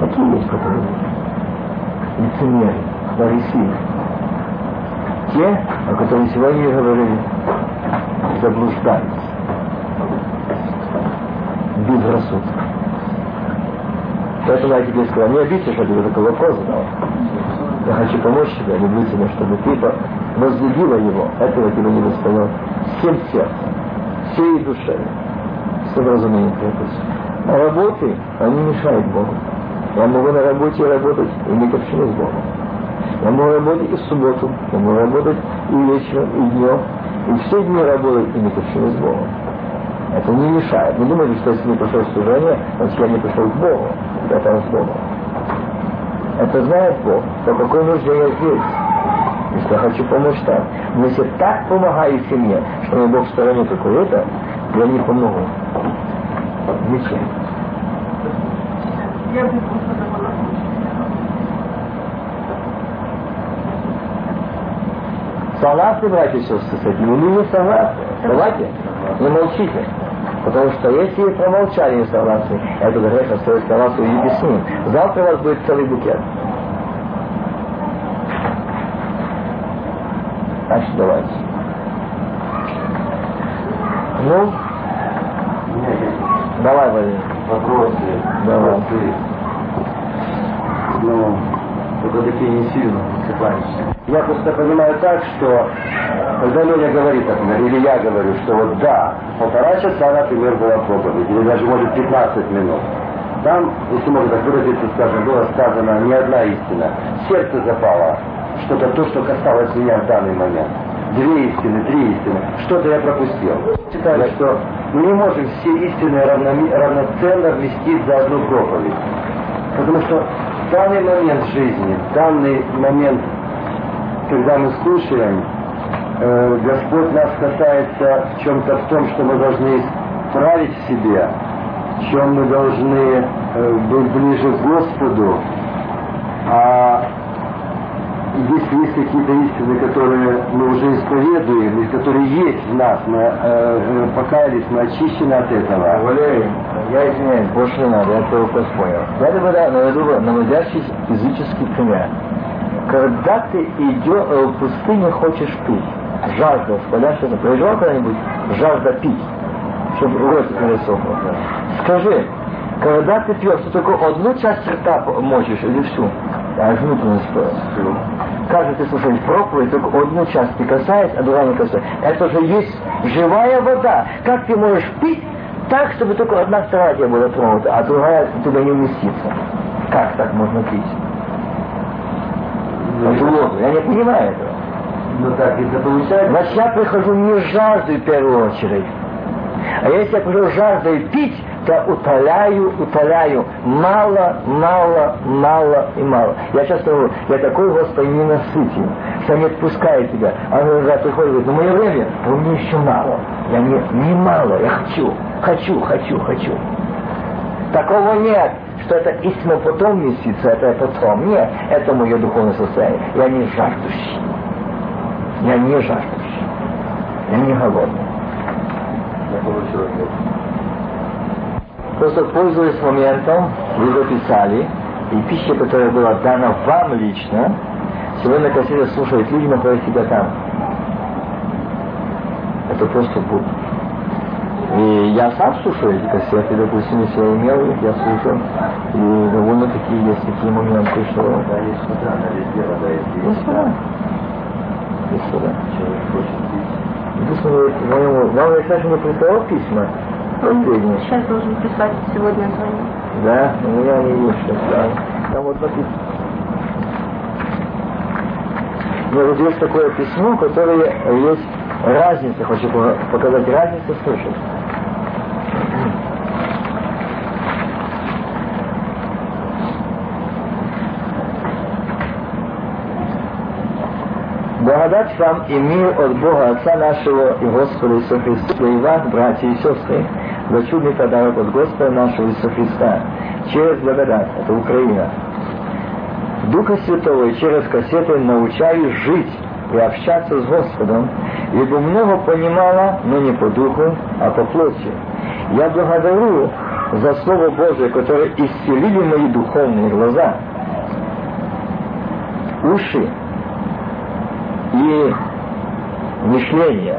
Какие есть проповеди? Лицемеры, фарисеи. Те, о которых сегодня говорили, заблуждались. Безрассудно. Поэтому я тебе сказал, не обидься, что я тебе такой вопрос задал. Я хочу помочь тебе, люблю тебя, чтобы ты возлюбила его. Этого тебе не достает. Всем сердцем, всей душой, всем разумением крепость. А работы, они мешают Богу. Я могу на работе работать и не общину с Богом. Я могу работать и в субботу, я могу работать и вечером, и днем, и все дни работать и не общину с Богом. Это не мешает. Не думайте, что если не пришел в служение, значит я не пришел к Богу. Я там с Богом. Это знает Бог, по какой нужде я здесь. Если я хочу помочь там. Но если так помогаю семье, что мне Бог в стороне какой-то, я не помогу. Ничем. Согласны, братья и сестры, с этим или не согласны? Давайте, не молчите. Потому что если вы промолчали не согласны, это грех остается согласны и объясним. Завтра у вас будет целый букет. Значит, давайте. Ну, давай, Владимир. Вопросы, Давай. вопросы. Ну, только такие не сильно высыпающие. Я просто понимаю так, что когда Леня говорит, например, или я говорю, что вот да, полтора часа, например, была проповедь, или даже может 15 минут. Там, если можно так выразиться, скажем, было сказано не одна истина. Сердце запало, что-то то, что касалось меня в данный момент. Две истины, три истины. Что-то я пропустил. Считаю, что мы не можем все истины равноценно вместить за одну проповедь. Потому что данный момент жизни, данный момент когда мы слушаем, э, Господь нас касается в чем-то в том, что мы должны исправить в себе, в чем мы должны э, быть ближе к Господу. А если есть какие-то истины, которые мы уже исповедуем, и которые есть в нас, мы э, э, покаялись, мы очищены от этого. Валерий, я извиняюсь, больше не надо, я твой вопрос понял. Я тебя наведу наводящий физический пример. Когда ты идешь в пустыне, хочешь пить, жажда, вспаляшься, переживал когда-нибудь жажда пить, чтобы рот пересохло? Скажи, когда ты пьешь, ты только одну часть рта мочишь или всю? А внутренность всю. Каждый ты слушаешь проповедь, только одну часть ты касаешься, а другая не касается. Это же есть живая вода. Как ты можешь пить так, чтобы только одна сторона тебя была тронута, а другая туда не уместится? Как так можно пить? Эту воду. Я не понимаю этого. Ну так, это получается. Значит, я прихожу не жаждой в первую очередь. А если я прихожу жаждой пить, то утоляю, утоляю. Мало, мало, мало и мало. Я часто говорю, я такой, Господи, ненасытен, что не отпускает тебя. А он когда приходит, говорит, ну мое время, а у меня еще мало. Я не, не мало, я хочу, хочу, хочу, хочу. Такого нет, что это истина потом месяца, это потом. Нет, это мое духовное состояние. Я не жаждущий. Я не жаждущий. Я не голодный. Я получил ответ. Просто пользуясь моментом, вы записали, и пища, которая была дана вам лично, сегодня кассета слушают люди, находят себя там. Это просто Бог. И я сам слушаю эти кассеты, допустим, если я имел их, я слушал, и довольно-таки есть такие моменты, что... Да, есть везде вода есть. Есть Есть вода. Есть вода. Хочет пить. Единственное, моему, вам я, кстати, не прислал письма. Последние. Сейчас должен прислать сегодня звоню. Да, у меня они есть сейчас, да. Там вот написано. Но вот есть такое письмо, которое есть разница, хочу по- показать разницу слышать. Благодать вам и мир от Бога Отца нашего и Господа Иисуса Христа, и вас, братья и сестры, за чудный подарок от Господа нашего Иисуса Христа, через благодать, это Украина. Духа Святого и через кассеты научаю жить и общаться с Господом, ибо много понимала, но не по духу, а по плоти. Я благодарю за Слово Божие, которое исцелили мои духовные глаза, уши и мышление,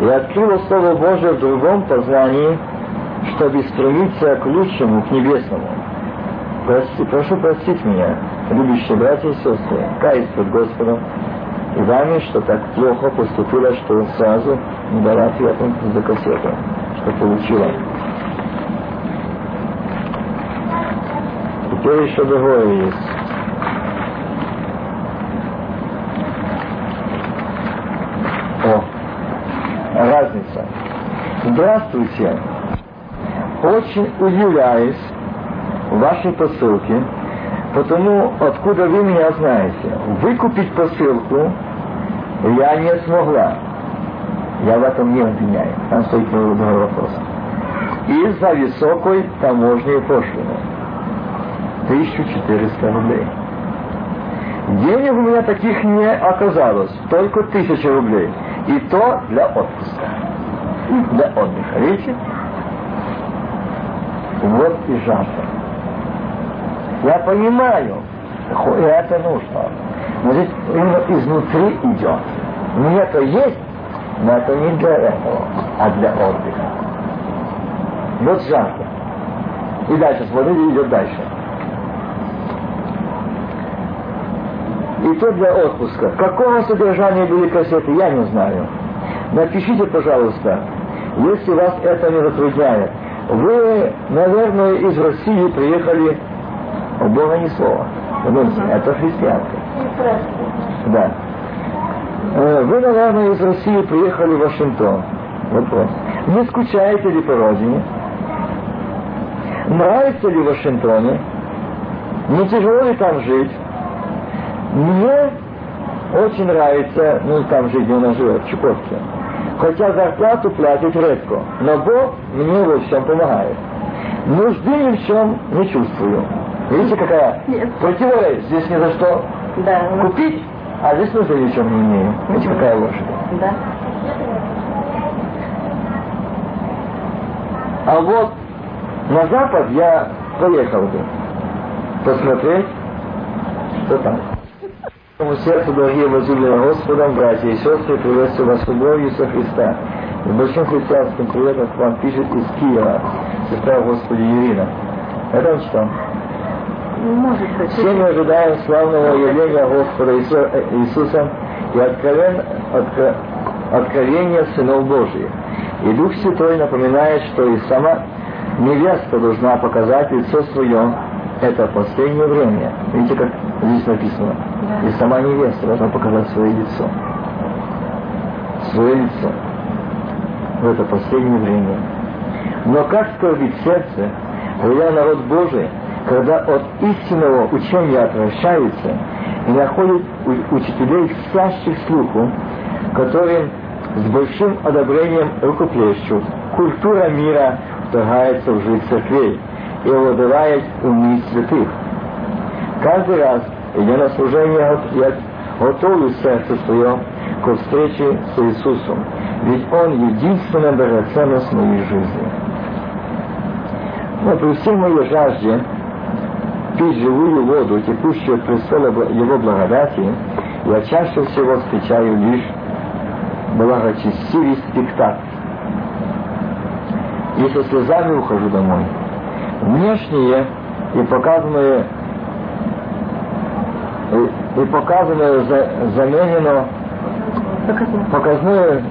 и открыло Слово Божие в другом познании, чтобы стремиться к лучшему, к небесному. Прости, прошу простить меня, любящие братья и сестры, каюсь пред Господом и вами, что так плохо поступила, что сразу не дала ответа за кассету, что получила. Теперь еще другое есть. О, разница. Здравствуйте. Очень удивляюсь вашей посылке, потому откуда вы меня знаете. Выкупить посылку я не смогла. Я в этом не обвиняю. Там стоит другой вопрос. Из-за высокой таможни и пошлины. 1400 рублей. Денег у меня таких не оказалось, только тысяча рублей. И то для отпуска. Для отдыха. Видите? Вот и жажда. Я понимаю, это нужно. Но здесь именно изнутри идет. Мне это есть, но это не для этого, а для отдыха. Вот жажда. И дальше, смотрите, идет дальше. И то для отпуска. Какого содержания были кассеты, я не знаю. Напишите, пожалуйста, если вас это не затрудняет. Вы, наверное, из России приехали, у Бога ни слова. Это христианка. Да. Э, Вы, наверное, из России приехали в Вашингтон. Вопрос. Не скучаете ли по родине? Нравится ли в Вашингтоне? Не тяжело ли там жить? Мне очень нравится, ну там жить, где она живет, в Чукотке. Хотя зарплату платит редко, но Бог мне во всем помогает. Нужды ни в чем не чувствую. Видите, какая Нет. противоречие? Здесь ни за что Да, купить, а здесь нужды ни в чем не имею. Видите, какая ложь. да. А вот на запад я поехал бы посмотреть, что там. Моему сердцу, дорогие возлюбленные Господом, братья и сестры, приветствую вас любовью Иисуса Христа. С большим христианским приветом к вам пишет из Киева сестра Господи Ирина. Это что? Все мы ожидаем славного явления Господа Иису- Иисуса и откровен- откро- откровения сынов Божьих. И Дух Святой напоминает, что и сама невеста должна показать лицо свое. Это последнее время. Видите, как здесь написано? И сама невеста должна показать свое лицо. Свое лицо. В это последнее время. Но как скорбит сердце, когда народ Божий, когда от истинного учения отвращается и находит учителей всящих слуху, которым с большим одобрением рукоплещут, культура мира вторгается в жизнь церквей и овладевает умы святых. Каждый раз, идя на служение, я готовлю сердце свое к встрече с Иисусом, ведь Он единственная драгоценность моей жизни. Но при всей моей жажде пить живую воду, текущую от престола Его благодати, я чаще всего встречаю лишь благочестивый спектакль. И со слезами ухожу домой. Внешнее и показанное и, и показанное за, заменено показное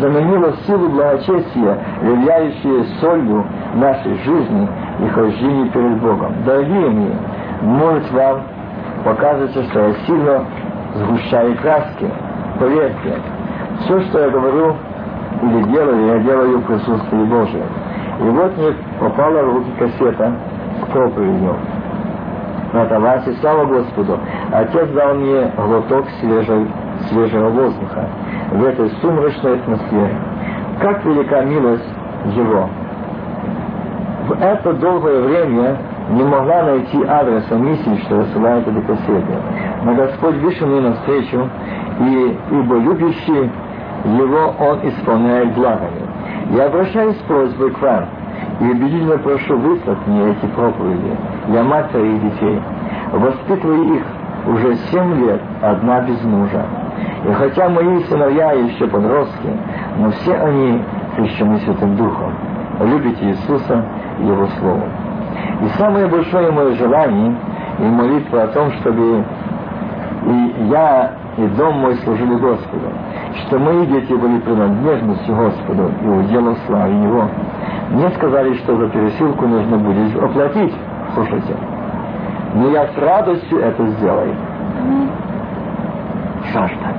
заменило силу благочестия, являющие солью нашей жизни и хождения перед Богом. Дорогие мои, может вам показывается, что я сильно сгущаю краски. Поверьте, все, что я говорю или делаю, я делаю в присутствии Божьем. И вот мне попала в руки кассета с проповедью. Это Вася, слава Господу. Отец дал мне глоток свежей, свежего воздуха в этой сумрачной атмосфере. Как велика милость Его. В это долгое время не могла найти адреса миссии, что рассылает эти кассеты. Но Господь вышел мне навстречу, и ибо любящий Его Он исполняет благами. Я обращаюсь с просьбой к вам, и убедительно прошу выслать мне эти проповеди. Я мать своих детей. Воспитываю их уже семь лет, одна без мужа. И хотя мои сыновья еще подростки, но все они крещены Святым Духом. Любите Иисуса и Его Слово. И самое большое мое желание и молитва о том, чтобы и я, и дом мой служили Господу, что мои дети были принадлежностью Господу и уделом славы Его. Мне сказали, что за пересылку нужно будет оплатить. Слушайте. Но я с радостью это сделаю. Жажда.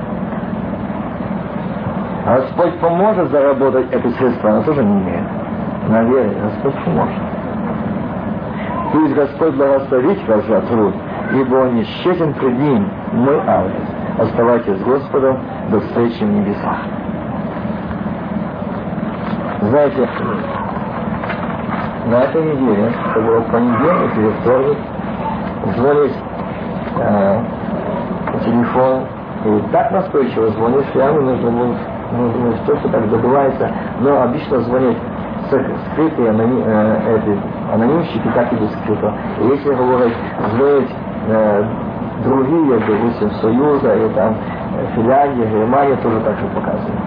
Господь поможет заработать это средство, она тоже не имеет. Наверное, Господь поможет. Пусть Господь благословит вас за труд, ибо Он несчетен пред Ним, мой адрес. Оставайтесь с Господом до встречи в небесах. Знаете, на этой неделе, это было понедельник или вторник, звонит э, телефон, и так настойчиво звонит, что я нужно, нужно, нужно что, что так добывается, но обычно звонит скрытые аноним, э, эти, анонимщики, так и без. И если говорить, звонить э, другие, допустим, Союза и там Финляндия, Германия тоже так же показывают.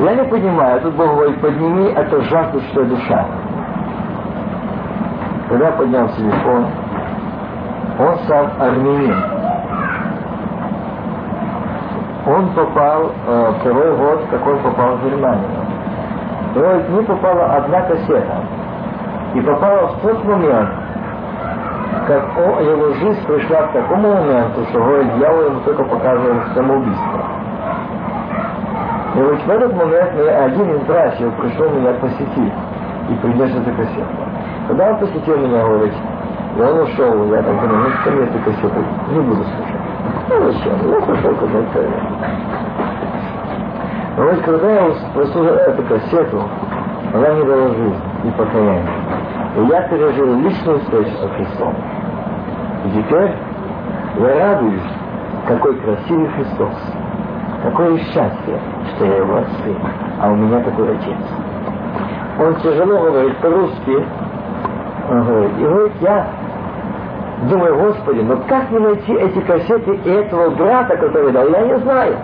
Я не понимаю, тут Бог говорит, подними эту жаждущая душа. Когда поднял телефон, он сам армянин. Он попал, э, второй год, как он попал в Германию. Вот не попала одна кассета. И попала в тот момент, как о, его жизнь пришла к такому моменту, что говорит, дьявол ему только показывал самоубийство. И вот в этот момент один из братьев пришел меня посетить и принес эту кассету. Когда он посетил меня, говорит, и он ушел, я так думаю, ну что мне эту кассету не буду слушать. Ну зачем? Я пошел куда-то. Но вот когда я прослушал эту кассету, она мне дала жизнь и покаяние. И я пережил личную встречу со Христом. И теперь я радуюсь, какой красивый Христос. Какое счастье, что я его сын, а у меня такой отец. Он тяжело говорит по-русски. Он говорит, и говорит, я думаю, Господи, но как мне найти эти кассеты и этого брата, который дал, я не знаю.